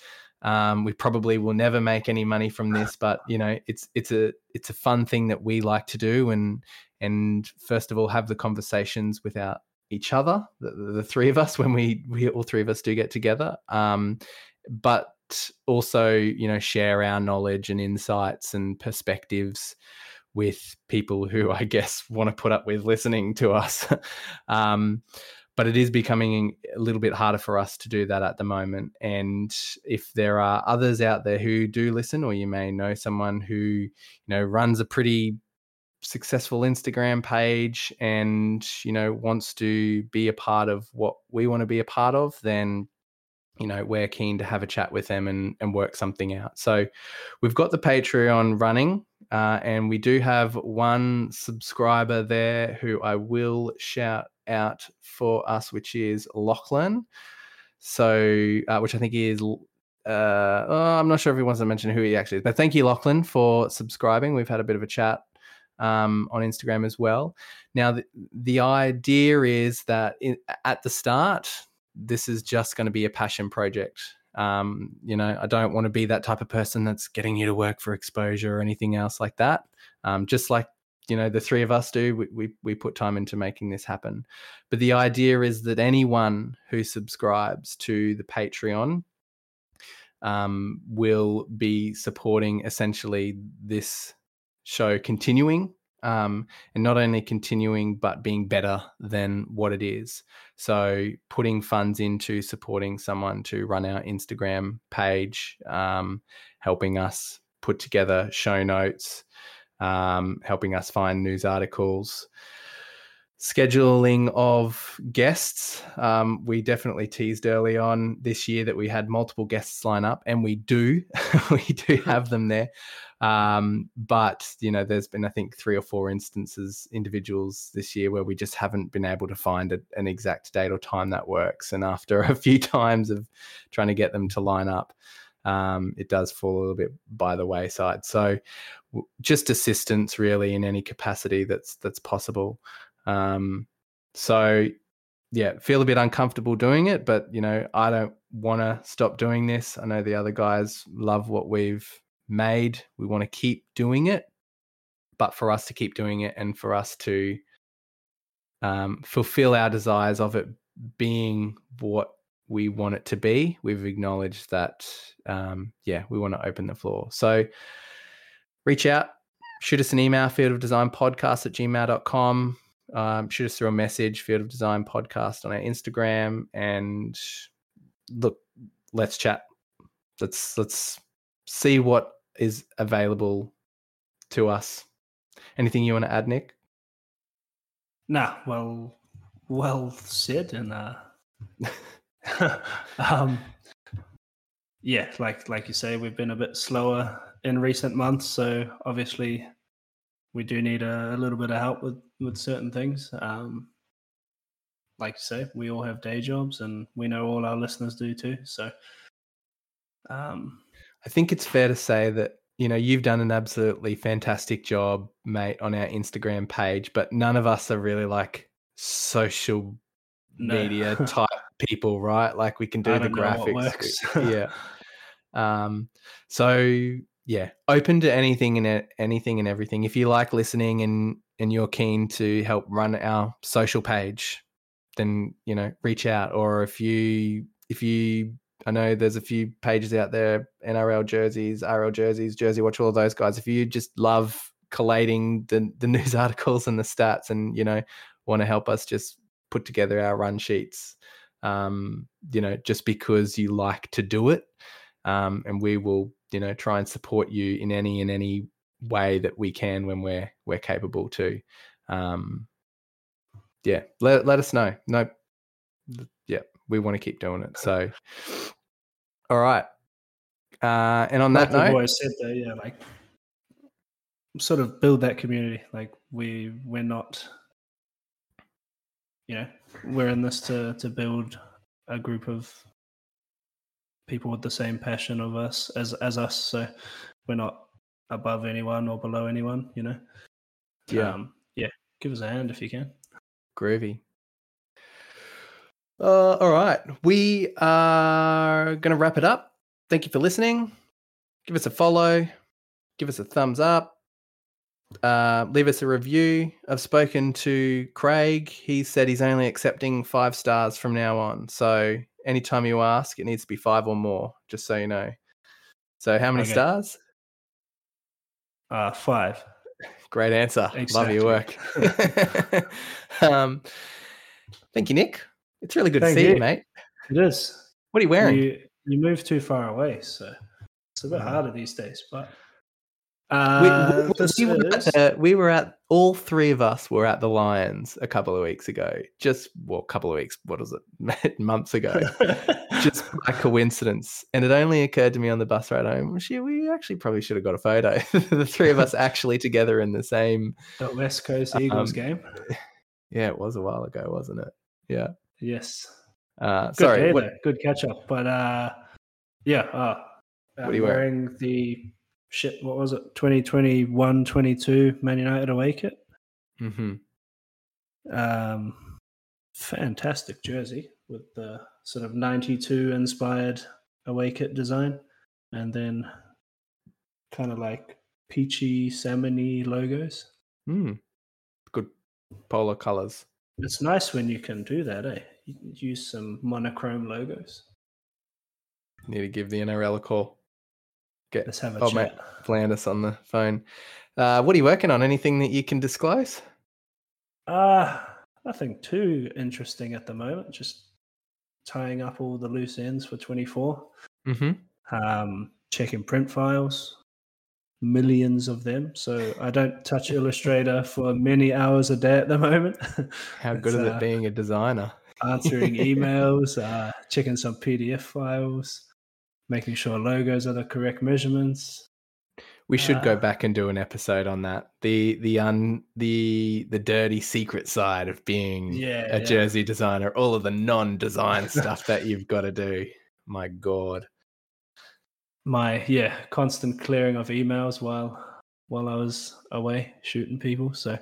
Um, we probably will never make any money from this, but you know, it's it's a it's a fun thing that we like to do, and and first of all have the conversations without each other, the, the, three of us, when we we all three of us do get together, um, but also you know share our knowledge and insights and perspectives with people who I guess want to put up with listening to us. um, but it is becoming a little bit harder for us to do that at the moment. And if there are others out there who do listen, or you may know someone who you know runs a pretty successful Instagram page and you know wants to be a part of what we want to be a part of, then you know we're keen to have a chat with them and, and work something out so we've got the patreon running uh, and we do have one subscriber there who i will shout out for us which is lachlan so uh, which i think is uh, oh, i'm not sure if he wants to mention who he actually is but thank you lachlan for subscribing we've had a bit of a chat um, on instagram as well now the, the idea is that in, at the start this is just going to be a passion project. Um, you know, I don't want to be that type of person that's getting you to work for exposure or anything else like that. Um, just like you know the three of us do, we, we we put time into making this happen. But the idea is that anyone who subscribes to the Patreon um, will be supporting essentially this show continuing um, and not only continuing but being better than what it is. So putting funds into supporting someone to run our Instagram page, um, helping us put together show notes, um, helping us find news articles. Scheduling of guests. Um, we definitely teased early on this year that we had multiple guests line up, and we do. we do have them there. Um, but you know, there's been I think three or four instances, individuals this year where we just haven't been able to find a, an exact date or time that works. And after a few times of trying to get them to line up, um, it does fall a little bit by the wayside. So, just assistance really in any capacity that's that's possible. Um, so, yeah, feel a bit uncomfortable doing it, but you know, I don't want to stop doing this. I know the other guys love what we've made. We want to keep doing it, but for us to keep doing it and for us to um, fulfill our desires of it being what we want it to be, we've acknowledged that, um, yeah, we want to open the floor. So reach out, shoot us an email, field of design podcast at gmail.com. Um, shoot us through a message, field of design podcast on our Instagram, and look, let's chat. Let's let's see what is available to us. Anything you want to add, Nick? Nah, well, well said, and uh, um, yeah, like like you say, we've been a bit slower in recent months, so obviously we do need a, a little bit of help with with certain things. Um, like you say, we all have day jobs, and we know all our listeners do too. So, um, I think it's fair to say that you know you've done an absolutely fantastic job, mate, on our Instagram page, but none of us are really like social no. media type people, right? Like we can do the graphics, yeah. Um, so yeah, open to anything and anything and everything. If you like listening and and you're keen to help run our social page, then you know reach out. Or if you if you I know there's a few pages out there, NRL jerseys, RL jerseys, Jersey Watch, all of those guys. If you just love collating the the news articles and the stats, and you know want to help us just put together our run sheets, um, you know, just because you like to do it, um, and we will, you know, try and support you in any in any way that we can when we're we're capable to. Um, yeah, let let us know. No, yeah, we want to keep doing it. So, all right. Uh, and on that like note, always said that, yeah, like sort of build that community. Like we we're not, you know, we're in this to to build a group of people with the same passion of us as as us. So we're not above anyone or below anyone. You know. Yeah. Um, yeah. Give us a hand if you can. Groovy. Uh, all right. We are going to wrap it up. Thank you for listening. Give us a follow. Give us a thumbs up. Uh, leave us a review. I've spoken to Craig. He said he's only accepting five stars from now on. So Anytime you ask, it needs to be five or more, just so you know. So, how many Okay. stars? Uh, five. Great answer. Love your work. um, thank you, Nick. It's really good Thank to see you, you. mate. It is. What are you wearing? You you move too far away, so it's a bit Oh. harder these days. But uh, we, this we were at the- we were at all three of us were at the Lions a couple of weeks ago. Just well, a couple of weeks. What was it? Months ago. Just by coincidence, and it only occurred to me on the bus ride home. Shit, we actually probably should have got a photo. the three of us actually together in the same. the West Coast Eagles Um, game. Yeah, it was a while ago, wasn't it? Yeah. Yes. Uh, Good sorry. day what- Good catch up. But uh, yeah. Uh, What are you wearing? wearing the shit. What was it? 2021 22 Man United away kit. Mm-hmm. Um, fantastic jersey with the sort of 92 inspired away kit design. And then kind of like peachy, salmony logos. Mm. Good polar colors. It's nice when you can do that, eh? Use some monochrome logos. Need to give the NRL a call. Get Let's have a Oh, chat. mate. V'landys on the phone. Uh, what are you working on? Anything that you can disclose? Uh, nothing too interesting at the moment. Just tying up all the loose ends for 24. Mm-hmm. Um, checking print files, millions of them. So I don't touch Illustrator for many hours a day at the moment. How good is uh, it being a designer? Answering emails, uh, checking some PDF files, making sure logos are the correct measurements. We should go uh, back and do an episode on that. The the un the the dirty secret side of being Yeah, a yeah. jersey designer, all of the non-design stuff that you've got to do. My God. my yeah constant clearing of emails while while I was away shooting people. So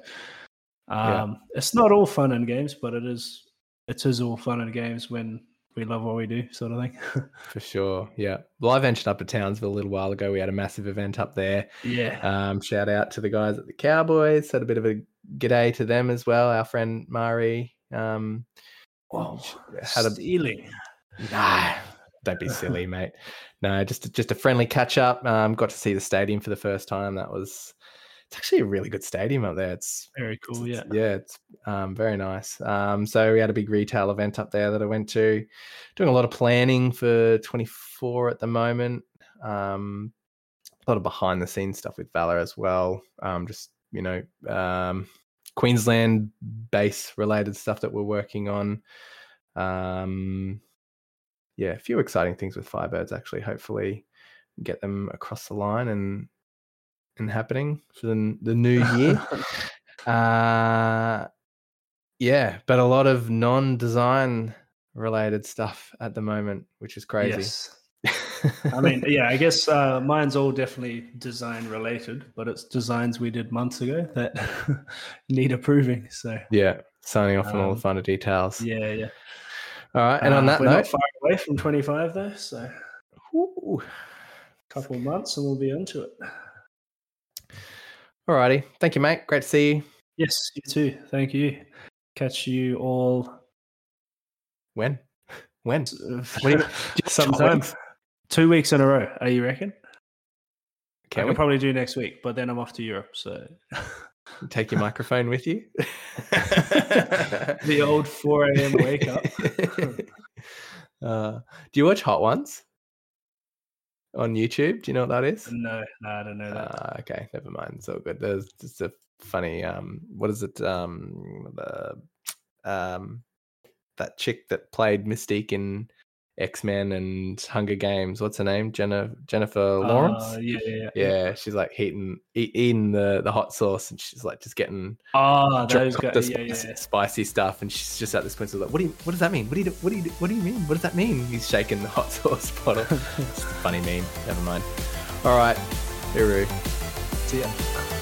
Yeah. um, it's not all fun and games, but it is it is all fun and games when we love what we do, sort of thing. For sure. Yeah. Well, I ventured up to Townsville a little while ago. We had a massive event up there. yeah, Um, shout out to the guys at the Cowboys. Had a bit of a g'day to them as well. Our friend Mari. Um, oh, had a stealing. Nah, don't be silly, mate. No, just just a friendly catch up. Um, got to see the stadium for the first time. That was it's actually a really good stadium up there. It's Very cool. Yeah, it's- yeah, it's um, very nice. Um, so we had a big retail event up there that I went to. Doing a lot of planning for 24 at the moment. Um, a lot of behind the scenes stuff with Valor as well. Um, just you know, um, Queensland base related stuff that we're working on. Um, yeah, a few exciting things with Firebirds actually. Hopefully, get them across the line and and happening for the, the new year. uh, yeah, but a lot of non-design related stuff at the moment, which is crazy. Yes. I mean, yeah, I guess uh, mine's all definitely design related, but it's designs we did months ago that need approving. So yeah, signing off on all Um, the finer details. yeah, yeah. All right, and on Uh, that we're note, not far away from 25 though, so a Ooh. couple of months and we'll be into it. All righty. Thank you, mate. Great to see you. Yes, you too. Thank you. Catch you all When? When? you- sometime. Two weeks in a row. Are you reckon? I Can can we probably do next week, but then I'm off to Europe. So take your microphone with you? the old 4 a.m. wake up. uh, do you watch Hot Ones on YouTube? Do you know what that is? No, no, I don't know that. Uh, okay, never mind. So all good. There's just a funny. Um, what is it? Um, the um, that chick that played Mystique in X Men and Hunger Games. What's her name? Jenna Jennifer Lawrence. Uh, yeah, yeah, yeah. yeah, she's like eating eating the the hot sauce, and she's like just getting Oh, those guys. the Yeah, yeah, spicy, yeah. spicy stuff, and she's just at this point, so like, what do you, what does that mean? What do you, what do you, what do you mean? What does that mean? He's shaking the hot sauce bottle. it's a funny meme. Never mind. All right, Uru. See ya.